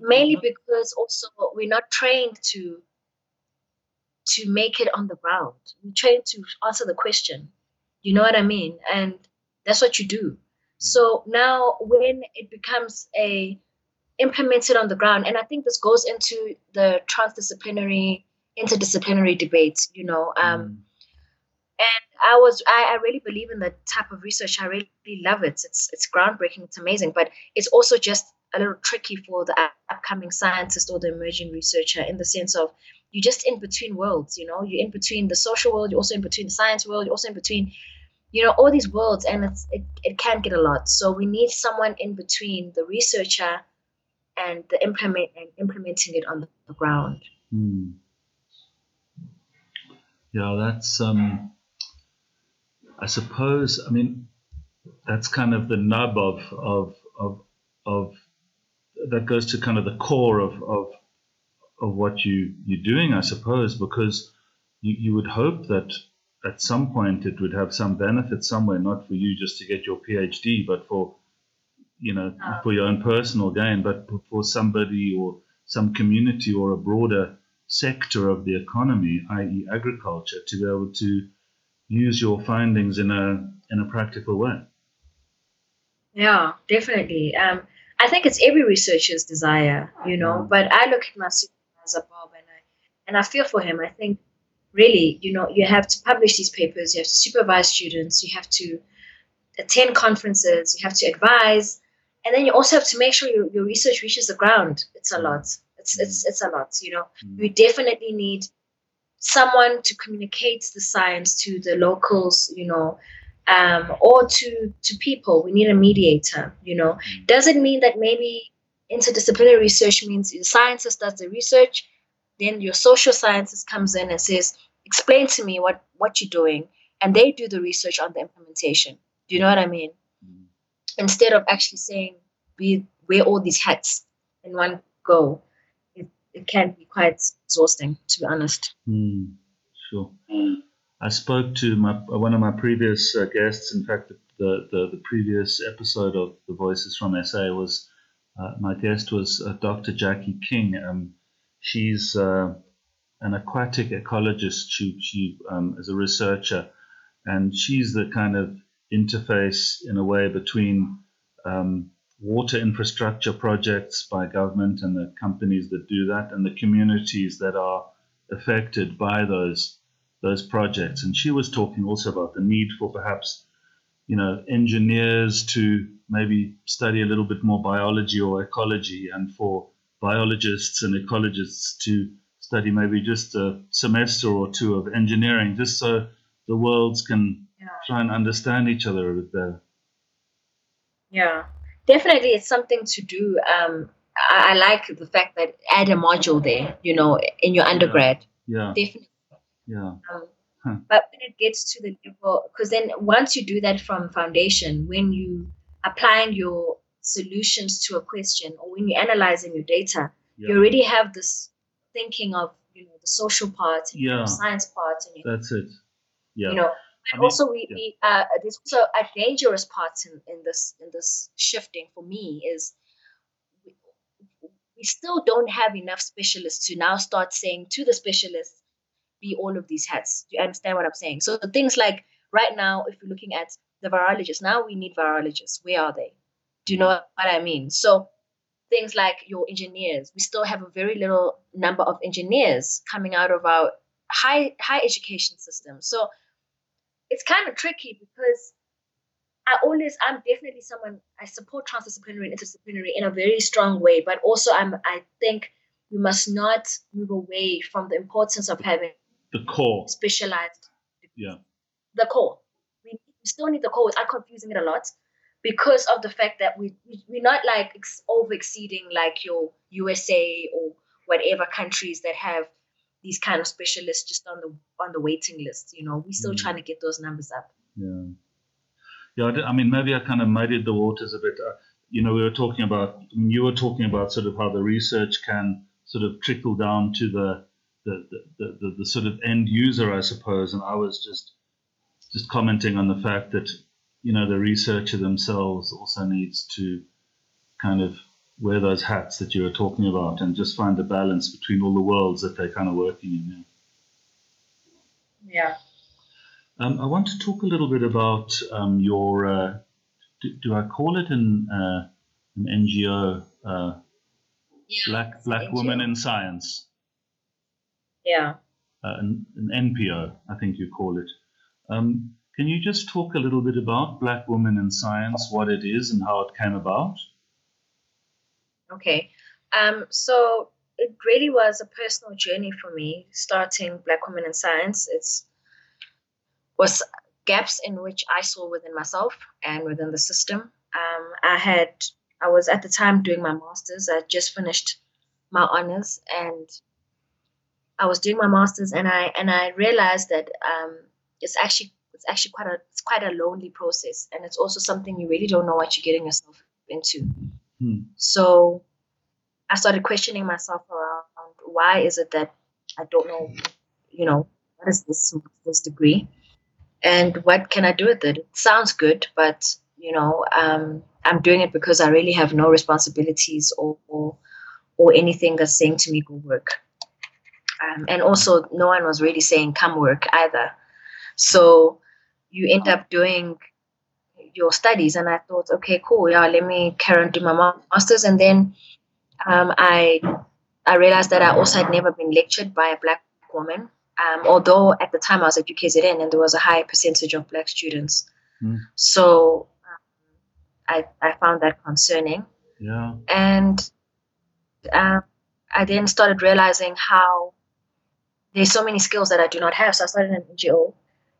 mainly not... because also we're not trained to to make it on the ground. We're trained to answer the question. You know what I mean? And that's what you do. So now when it becomes a implemented on the ground, and I think this goes into the transdisciplinary, interdisciplinary debates, you know, um, mm. And I was I, I really believe in that type of research. I really love it. It's it's groundbreaking. It's amazing, but it's also just a little tricky for the upcoming scientist or the emerging researcher in the sense of you're just in between worlds. You know, you're in between the social world, you're also in between the science world, you're also in between, you know, all these worlds, and it's it, it can get a lot. So we need someone in between the researcher and the implement and implementing it on the ground. Hmm. Yeah, that's um I suppose, I mean, that's kind of the nub of, of, of, of that goes to kind of the core of, of, of what you, you're doing, I suppose, because you, you would hope that at some point it would have some benefit somewhere, not for you just to get your PhD, but for, you know, for your own personal gain, but for somebody or some community or a broader sector of the economy, i.e., agriculture, to be able to use your findings in a in a practical way. Yeah, definitely. Um, I think it's every researcher's desire, you know. But I look at my supervisor Bob, and I and I feel for him. I think really, you know, you have to publish these papers, you have to supervise students, you have to attend conferences, you have to advise, and then you also have to make sure your, your research reaches the ground. It's a mm. lot. It's it's it's a lot. You know, mm. we definitely need someone to communicate the science to the locals, you know, um, or to to people. We need a mediator, you know. Mm. Does it mean that maybe interdisciplinary research means the scientist does the research, then your social sciences comes in and says, explain to me what what you're doing, and they do the research on the implementation. Do you know what I mean? Mm. Instead of actually saying we wear all these hats in one go it can be quite exhausting, to be honest. Mm, sure. I spoke to my one of my previous uh, guests. In fact, the, the, the previous episode of the Voices from SA was uh, my guest was uh, Dr. Jackie King. Um, she's uh, an aquatic ecologist. She, she um, is a researcher, and she's the kind of interface in a way between um, water infrastructure projects by government and the companies that do that, and the communities that are affected by those those projects. And she was talking also about the need for perhaps you know engineers to maybe study a little bit more biology or ecology, and for biologists and ecologists to study maybe just a semester or two of engineering, just so the worlds can yeah. try and understand each other a bit better. Yeah, definitely it's something to do. Um, I, I, like the fact that add a module there, you know, in your undergrad. Yeah. Definitely. Yeah. Um, huh. But when it gets to the level, because then once you do that from foundation, when you applying your solutions to a question or when you're analyzing your data, yeah. you already have this thinking of you know the social part, yeah. the science part, and that's it. Yeah. You know, and also we, yeah. we uh, there's also a dangerous part in, in this in this shifting for me is we, we still don't have enough specialists to now start saying to the specialists be all of these hats. Do you understand what i'm saying? So things like right now if you're looking at the virologists now we need virologists. Where are they? Do you know what i mean? So things like your engineers we still have a very little number of engineers coming out of our high high education system. So it's kind of tricky because I always I'm definitely someone I support transdisciplinary and interdisciplinary in a very strong way, but also I'm I think we must not move away from the importance of having the core specialized. Yeah. The core. We, still need the core. I'm confusing it a lot because of the fact that we, we we're not like ex- over exceeding like your USA or whatever countries that have these kind of specialists just on the on the waiting list. You know, we're still mm. trying to get those numbers up. Yeah, yeah. I mean, maybe I kind of muddied the waters a bit. Uh, you know, we were talking about. I mean, you were talking about sort of how the research can sort of trickle down to the the, the, the, the sort of end user, I suppose. And I was just just commenting on the fact that you know the researcher themselves also needs to kind of wear those hats that you were talking about and just find the balance between all the worlds that they're kind of working in. Yeah. Um, I want to talk a little bit about um, your. Uh, do, do, I call it an uh, an NGO? Uh, yeah, Black Black Women in Science. Yeah. Uh, an, an, NPO, I think you call it. Um, can you just talk a little bit about Black Women in Science, what it is, and how it came about? Okay. Um, so it really was a personal journey for me starting Black Women in Science. It's was gaps in which I saw within myself and within the system. Um, I had I was at the time doing my masters. I just finished my honors and I was doing my masters and I and I realized that um, it's actually it's actually quite a it's quite a lonely process and it's also something you really don't know what you're getting yourself into. Hmm. So I started questioning myself around why is it that I don't know, you know, what is this this degree, and what can I do with it? It sounds good, but you know, um, I'm doing it because I really have no responsibilities or or, or anything that's saying to me go work. Um, and also, no one was really saying come work either. So you end up doing your studies, and I thought, okay, cool, yeah, let me carry on do my masters, and then um, I I realized that I also had never been lectured by a black woman. Um, although at the time I was at UKZN and there was a high percentage of black students. Mm. So um, I, I found that concerning. Yeah. And um, I then started realizing how there's so many skills that I do not have. So I started an NGO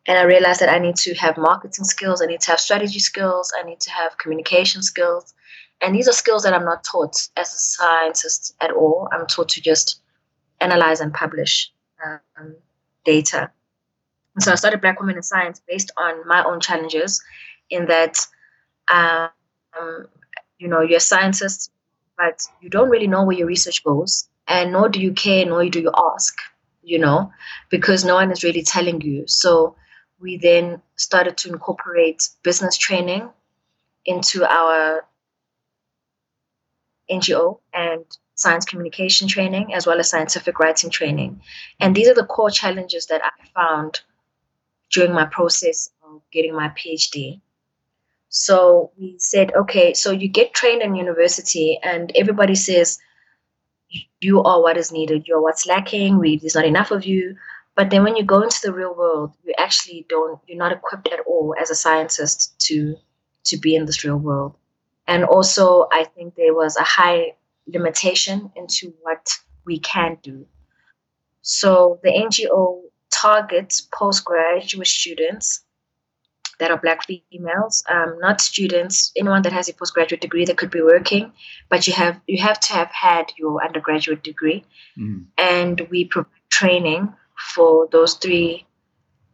and I realized that I need to have marketing skills, I need to have strategy skills, I need to have communication skills. And these are skills that I'm not taught as a scientist at all. I'm taught to just analyze and publish um, data. And so I started Black Women in Science based on my own challenges, in that, um, you know, you're a scientist, but you don't really know where your research goes, and nor do you care, nor do you ask, you know, because no one is really telling you. So we then started to incorporate business training into our NGO and science communication training, as well as scientific writing training. And these are the core challenges that I found during my process of getting my PhD. So we said, okay, so you get trained in university, and everybody says you are what is needed, you're what's lacking, we, there's not enough of you. But then when you go into the real world, you actually don't, you're not equipped at all as a scientist to to be in this real world. And also, I think there was a high limitation into what we can do. So the NGO targets postgraduate students that are black females, um, not students, anyone that has a postgraduate degree that could be working, but you have you have to have had your undergraduate degree. Mm. And we provide training for those three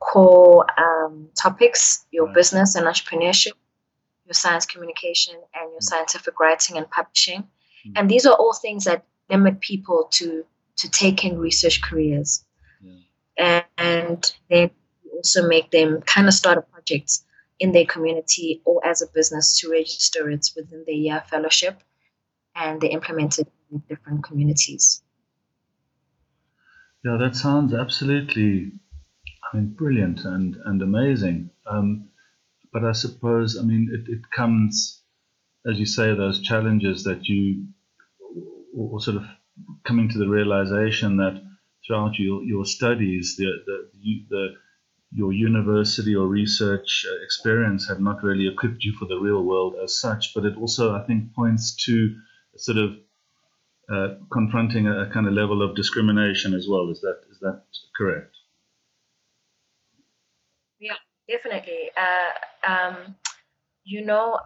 core um, topics: your Right. business and entrepreneurship, your science communication, and your scientific writing and publishing. Mm. And these are all things that limit people to to taking research careers. And, and then also make them kind of start a project in their community or as a business to register it within their year fellowship and they implement it in different communities. Yeah, that sounds absolutely, I mean, brilliant and, and amazing. Um, but I suppose, I mean, it, it comes, as you say, those challenges that you, or, or sort of coming to the realization that throughout your, your studies, the, the, you, the, your university or research uh, experience had not really equipped you for the real world as such. But it also, I think, points to sort of uh, confronting a, a kind of level of discrimination as well. Is that is that correct? Yeah, definitely. Uh, um, you know,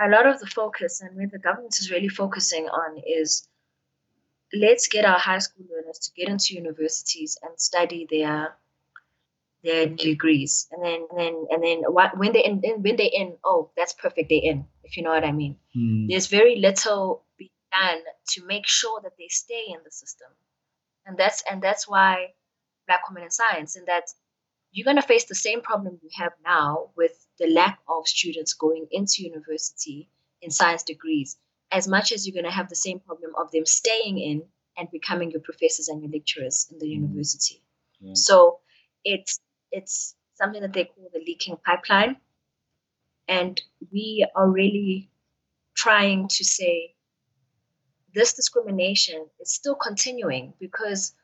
a lot of the focus and where the government is really focusing on is let's get our high school learners to get into universities and study their their degrees, and then and then and then what, when they in, when they in, oh, that's perfect, they in. If you know what I mean. Hmm. There's very little being done to make sure that they stay in the system, and that's and that's why Black women in science, and that you're going to face the same problem you have now with the lack of students going into university in science degrees, as much as you're going to have the same problem of them staying in and becoming your professors and your lecturers in the mm-hmm. university. Yeah. So it's it's something that they call the leaking pipeline, and we are really trying to say this discrimination is still continuing because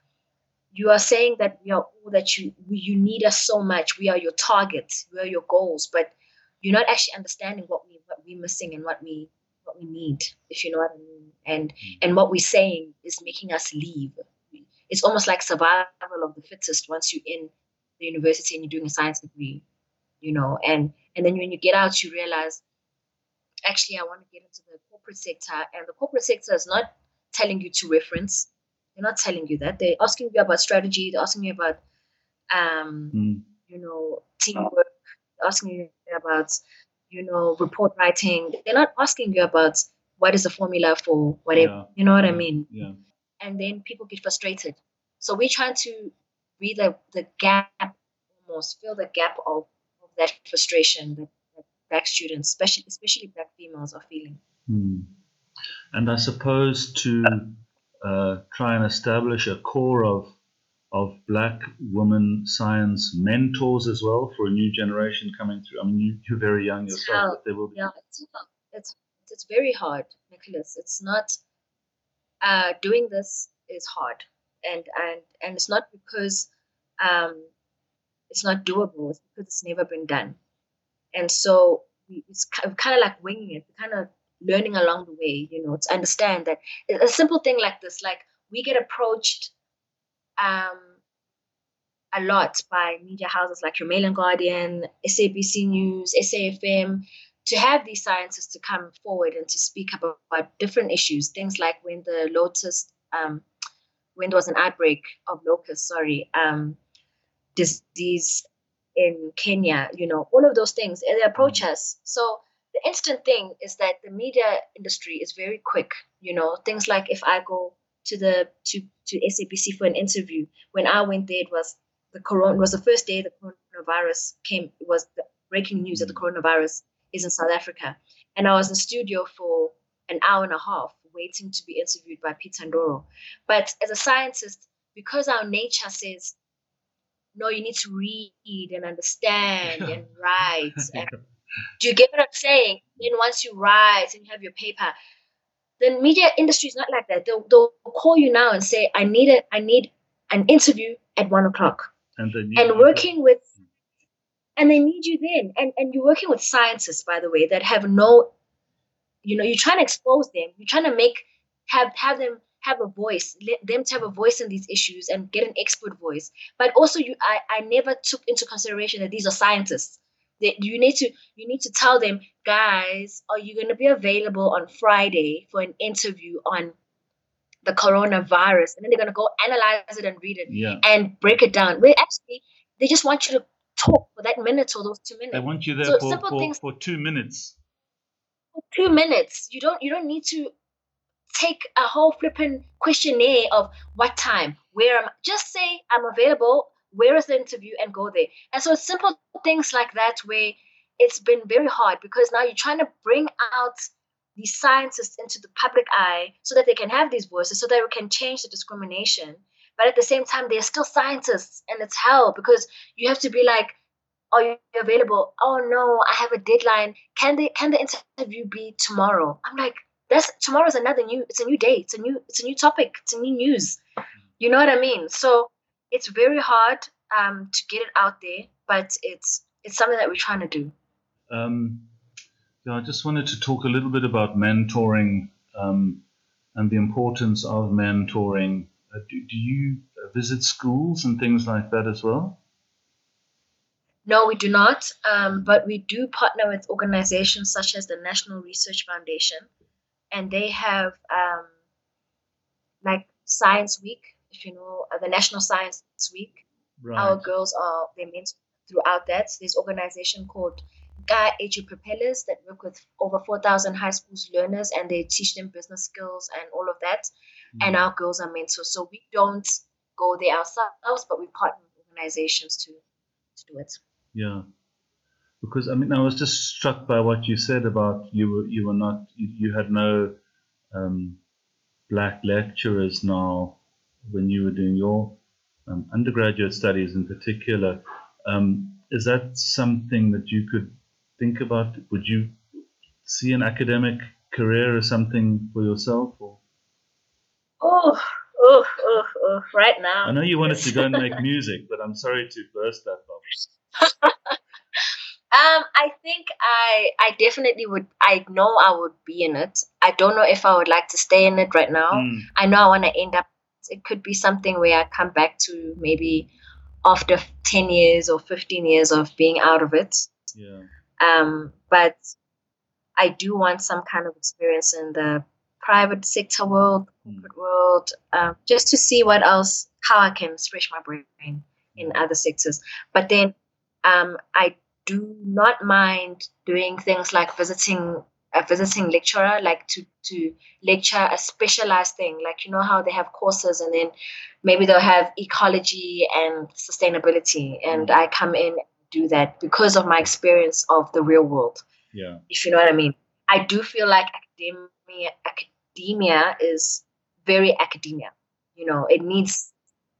you are saying that we are all that you you need us so much. We are your targets. We are your goals, but you're not actually understanding what we what we're missing and what we what we need, if you know what I mean. And mm. and what we're saying is making us leave. It's almost like survival of the fittest once you're in the university and you're doing a science degree, you know. And and then when you get out, you realize, actually, I want to get into the corporate sector, and the corporate sector is not telling you to reference. They're not telling you that. They're asking you about strategy. They're asking you about, um, mm. you know, teamwork. They're asking you about you know, report writing. They're not asking you about what is the formula for whatever. Yeah. You know what yeah. I mean? Yeah. And then people get frustrated. So we're trying to read the, the gap, almost fill the gap of, of that frustration black students, especially especially black females, are feeling. Hmm. And I suppose to uh, try and establish a core of of black women science mentors as well for a new generation coming through? I mean, you, you're very young yourself, but there will be. Yeah, it's, it's, it's very hard, Nicholas. It's not, uh, doing this is hard. And, and, and it's not because um, it's not doable, it's because it's never been done. And so it's kind of like winging it, kind of learning along the way, you know, to understand that a simple thing like this, like we get approached um, a lot by media houses like your Mail and Guardian, SABC News, SAFM, to have these scientists to come forward and to speak about, about different issues. Things like when the lotus, um, when there was an outbreak of locust, sorry, um, disease in Kenya, you know, all of those things, and they approach mm. us. So the instant thing is that the media industry is very quick. You know, things like if I go to the to to SABC for an interview. When I went there, it was the corona. Was the first day the coronavirus came. It was the breaking news that the coronavirus is in South Africa, and I was in the studio for an hour and a half waiting to be interviewed by Peter Ndoro. But as a scientist, because our nature says, no, you need to read and understand and write. And, do you get what I'm saying? Then once you write and you have your paper, the media industry is not like that. They'll, they'll call you now and say, I need it, I need an interview at one o'clock. And, and working with and they need you then. And and you're working with scientists, by the way, that have no, you know, you're trying to expose them. You're trying to make have have them have a voice, let them to have a voice in these issues and get an expert voice. But also, you, I, I never took into consideration that these are scientists. That you need to you need to tell them guys are you going to be available on friday for an interview on the coronavirus? And then they're going to go analyze it and read it yeah. and break it down. Where actually they just want you to talk for that minute or those two minutes. They want you there so for, for, things, for two minutes. For two minutes. You don't you don't need to take a whole flipping questionnaire of what time where am I? just say i'm available where is the interview and go there. And so simple things like that where it's been very hard because now you're trying to bring out these scientists into the public eye so that they can have these voices, so that we can change the discrimination. But at the same time, they're still scientists and it's hell because you have to be like, are you available? Oh no, I have a deadline. Can the can the interview be tomorrow? I'm like, that's tomorrow's another new it's a new day. It's a new it's a new topic. It's a new news. You know what I mean? So it's very hard um, to get it out there, but it's it's something that we're trying to do. Um, yeah, I just wanted to talk a little bit about mentoring um, and the importance of mentoring. Uh, do, do you visit schools and things like that as well? No, we do not. Um, but we do partner with organizations such as the National Research Foundation, and they have um, like Science Week if you know uh, the National Science Week. Right. Our girls are they meant throughout that. There's organization called Guy Edu Propellers that work with over 4,000 high school learners and they teach them business skills and all of that. Mm. And our girls are mentors. So we don't go there ourselves, but we partner with organizations to, to do it. Yeah. Because I mean, I was just struck by what you said about you were you were not you, you had no um, black lecturers now when you were doing your um, undergraduate studies in particular. Um, is that something that you could think about? Would you see an academic career as something for yourself? Or? Oh, oh, oh, uh, right now. I know you wanted to go and make music, but I'm sorry to burst that bubble. Um, I think I I definitely would. I know I would be in it. I don't know if I would like to stay in it right now. Mm, I know I want to end up. It could be something where I come back to maybe after ten years or fifteen years of being out of it. yeah. Um, but I do want some kind of experience in the private sector world, Mm. corporate world, um, just to see what else, how I can stretch my brain in other sectors. But then um, I do not mind doing things like visiting a visiting lecturer, like to to lecture a specialized thing. Like you know how they have courses and then maybe they'll have ecology and sustainability, and I come in and do that because of my experience of the real world. Yeah. If you know what I mean. I do feel like academia academia is very academia. You know, it needs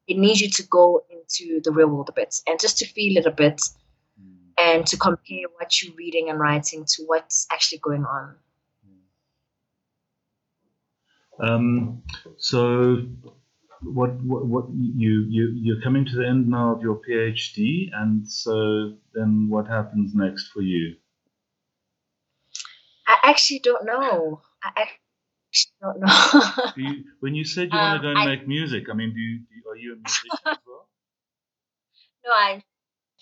it needs you to go into the real world a bit and just to feel it a bit Mm, and to compare what you're reading and writing to what's actually going on. Um, so, what, what, what you, you, you're coming to the end now of your PhD, and so then what happens next for you? I actually don't know. I actually don't know. Do you when you said you want Um, to go and I- make music, I mean, do you, do you- are you a musician as well? no, I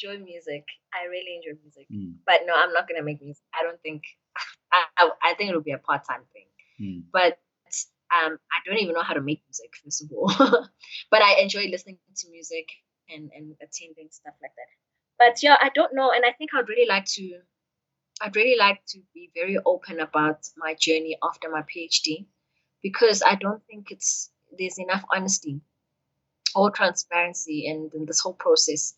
enjoy music. I really enjoy music. Mm, But no, I'm not gonna make music. I don't think. I I, I think it'll be a part time thing. mm, But um, I don't even know how to make music first of all. but I enjoy listening to music and and attending stuff like that. But yeah, I don't know, and I think I'd really like to. I'd really like to be very open about my journey after my PhD, because I don't think it's there's enough honesty or transparency in, in this whole process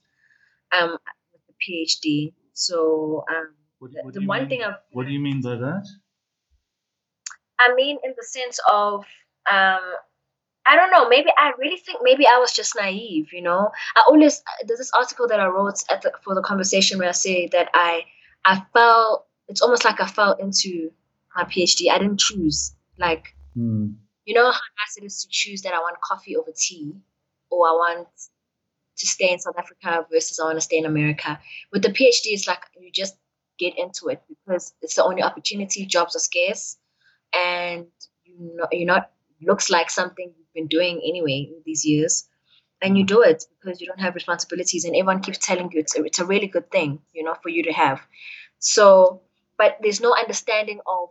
um, with the PhD. So um, What, the, what the one mean, thing I've What do you mean by that? I mean, in the sense of, um, I don't know. Maybe I really think maybe I was just naive. You know, I always there's this article that I wrote at the, for the conversation where I say that I I fell. It's almost like I fell into my PhD. I didn't choose. Like Mm, you know how nice it is to choose that I want coffee over tea, or I want to stay in South Africa versus I want to stay in America. With the PhD, it's like you just get into it because it's the only opportunity. Jobs are scarce, and you know, you're not looks like something you've been doing anyway these years, and you do it because you don't have responsibilities, and everyone keeps telling you it's a, it's a really good thing, you know, for you to have. So, but there's no understanding of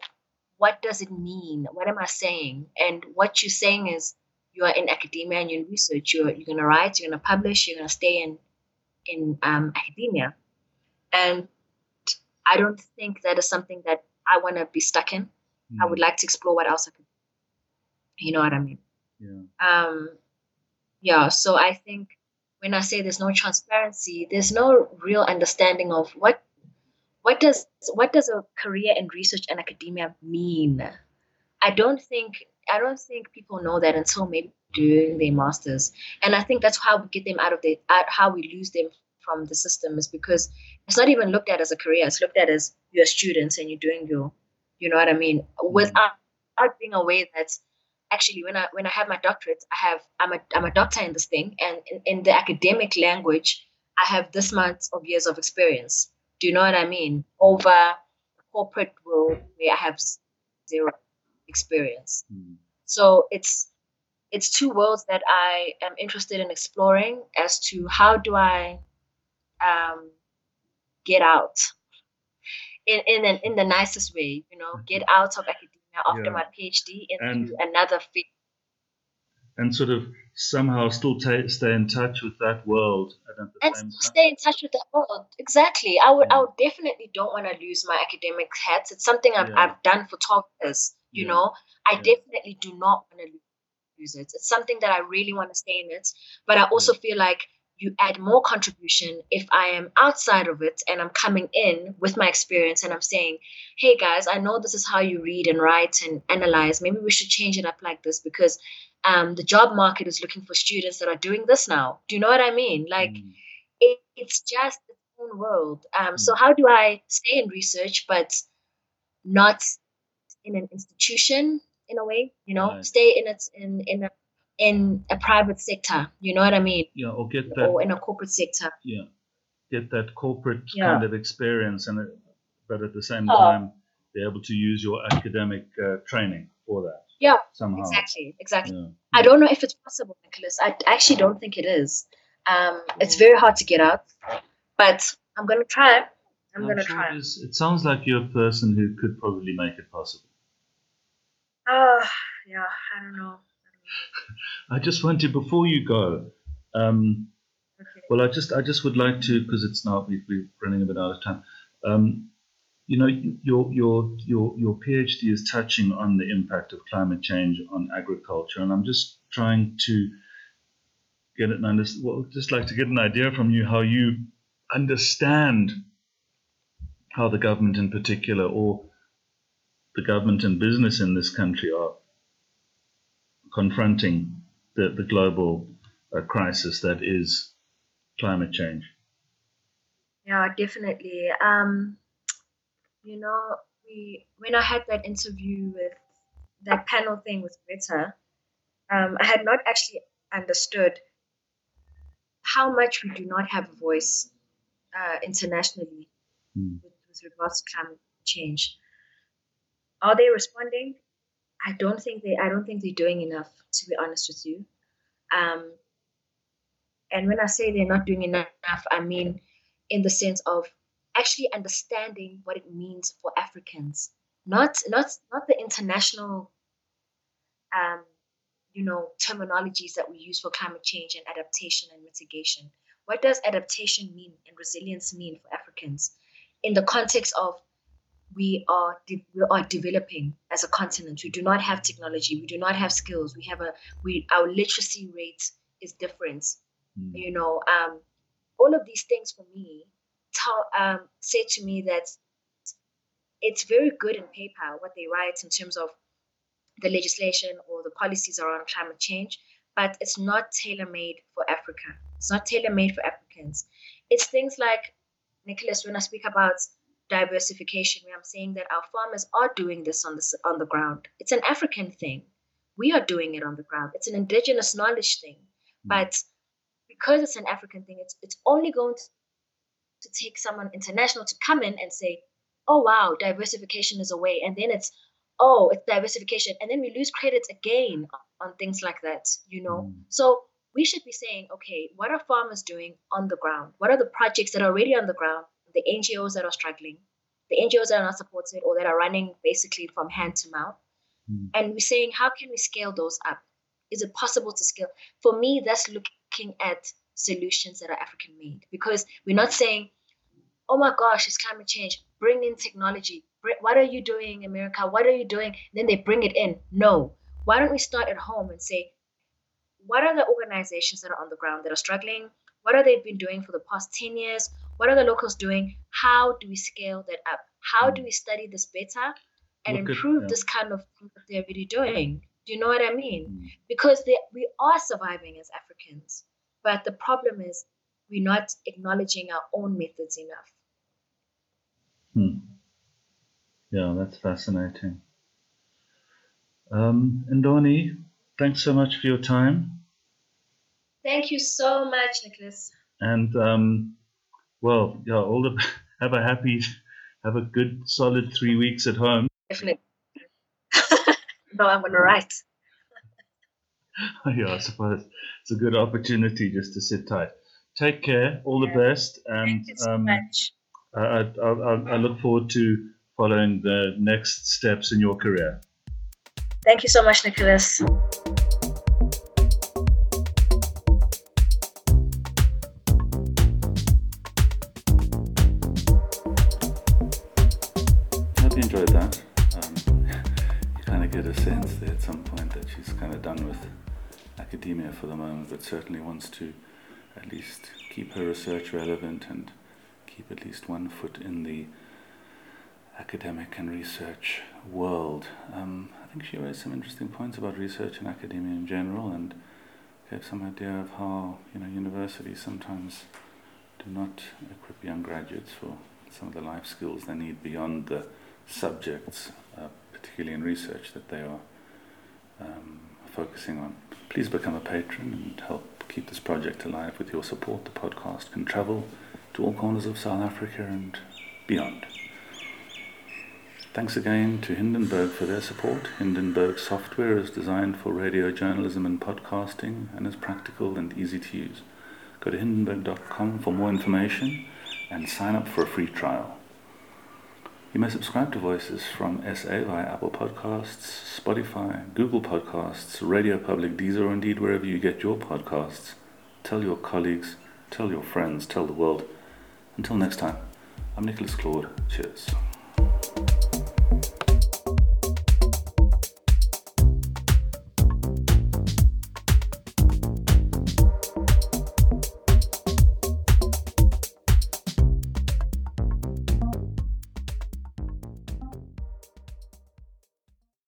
what does it mean? What am I saying? And what you're saying is you are in academia and you're in research. You're you're gonna write. You're gonna publish. You're gonna stay in in um, academia, and I don't think that is something that I want to be stuck in. I mm, would like to explore what else I could. You know what I mean? Yeah. Um, yeah. So I think when I say there's no transparency, there's no real understanding of what what does what does a career in research and academia mean. I don't think I don't think people know that until maybe doing their masters, and I think that's how we get them out of the how we lose them from the system is because it's not even looked at as a career. It's looked at as you're students and you're doing your, you know what I mean, without, without being aware that actually when I when I have my doctorate, I have I'm a I'm a doctor in this thing, and in, in the academic language, I have this much of years of experience. Do you know what I mean? Over the corporate world where I have zero experience. mm, So it's it's two worlds that I am interested in exploring as to how do I um, get out in in an, in the nicest way, you know, get out of academia after Yeah. my PhD into And- another field. and sort of somehow still ta stay in touch with that world and at the and same still time. stay in touch with the world. Exactly. I would I Mm. would definitely don't want to lose my academic hat. It's something I've, Yeah. I've done for 12 years, you Yeah. know. I Yeah. definitely do not want to lose it. It's something that I really want to stay in it, but I also feel like you add more contribution if I am outside of it and I'm coming in with my experience and I'm saying, "Hey guys, I know this is how you read and write and analyze. Maybe we should change it up like this because um, the job market is looking for students that are doing this now. Do you know what I mean? Like Mm, it, it's just its own world. Um, so how do I stay in research but not in an institution in a way? You know, Right. stay in it in in a in a private sector. You know what I mean? Yeah, or get that. Or in a corporate sector. Yeah, get that corporate Yeah. kind of experience, and but at the same Oh. time, be able to use your academic uh, training for that. Yeah, somehow. Exactly, exactly. Yeah. I don't know if it's possible, Nicholas. I actually don't think it is. Um, it's very hard to get out, but I'm gonna try. I'm I'm gonna sure try. It, is, it sounds like you're a person who could probably make it possible. Oh, yeah. I don't know. I just want to, before you go, um, Okay. well, I just, I just would like to, because it's now we, we're running a bit out of time. Um, you know, your your your your PhD is touching on the impact of climate change on agriculture, and I'm just trying to get an under, well, just like to get an idea from you how you understand how the government, in particular, or the government and business in this country are confronting the, the global uh, crisis that is climate change. Yeah, definitely. Um, you know, we when I had that interview with that panel thing with Greta, um, I had not actually understood how much we do not have a voice uh, internationally Hmm. with, with regards to climate change. Are they responding? I don't think they. I don't think they're doing enough. To be honest with you, um, and when I say they're not doing enough, I mean in the sense of actually understanding what it means for Africans, not not not the international, um, you know, terminologies that we use for climate change and adaptation and mitigation. What does adaptation mean and resilience mean for Africans in the context of we are de- we are developing as a continent. We do not have technology. We do not have skills. We have a we our literacy rate is different Mm. you know um all of these things for me tell um say to me that it's very good in paper what they write in terms of the legislation or the policies around climate change but it's not tailor-made for africa it's not tailor-made for africans it's things like nicholas when i speak about diversification where i'm saying that our farmers are doing this on the on the ground it's an african thing we are doing it on the ground it's an indigenous knowledge thing but because it's an African thing, it's it's only going to, to take someone international to come in and say, "Oh wow, diversification is a way," and then it's, "Oh, it's diversification," and then we lose credit again on things like that, you know. Mm. So we should be saying, okay, what are farmers doing on the ground? What are the projects that are already on the ground? The NGOs that are struggling, the NGOs that are not supported or that are running basically from hand to mouth, Mm. and we're saying, how can we scale those up? Is it possible to scale? For me, that's looking at solutions that are African made because we're not saying, oh my gosh, it's climate change, bring in technology. What are you doing, America? What are you doing? Then they bring it in. No. Why don't we start at home and say, what are the organizations that are on the ground that are struggling? What have they been doing for the past 10 years? What are the locals doing? How do we scale that up? How do we study this better and Look at- improve yeah. this kind of thing that they're really doing? Do you know what I mean? Mm. because they, we are surviving as Africans. But the problem is we're not acknowledging our own methods enough. Hmm. Yeah, that's fascinating. Um, Ndoni, thanks so much for your time. Thank you so much, Nicholas. And um, well, yeah, all the have a happy, have a good solid three weeks at home. Definitely. no, I'm gonna write. yeah, I suppose it's a good opportunity just to sit tight. Take care. All the Yeah. best, and Thank you so um, I, I, I look forward to following the next steps in your career. Thank you so much, Nicholas. Certainly wants to at least keep her research relevant and keep at least one foot in the academic and research world. Um, I think she raised some interesting points about research and academia in general and gave some idea of how you know universities sometimes do not equip young graduates for some of the life skills they need beyond the subjects, uh, particularly in research, that they are um, focusing on. Please become a patron and help keep this project alive with your support. The podcast can travel to all corners of South Africa and beyond. Thanks again to Hindenburg for their support. Hindenburg software is designed for radio journalism and podcasting and is practical and easy to use. Go to hindenburg.com for more information and sign up for a free trial. You may subscribe to Voices from SA via Apple Podcasts, Spotify, Google Podcasts, Radio Public, Deezer, or indeed wherever you get your podcasts. Tell your colleagues, tell your friends, tell the world. Until next time, I'm Nicholas Claude. Cheers.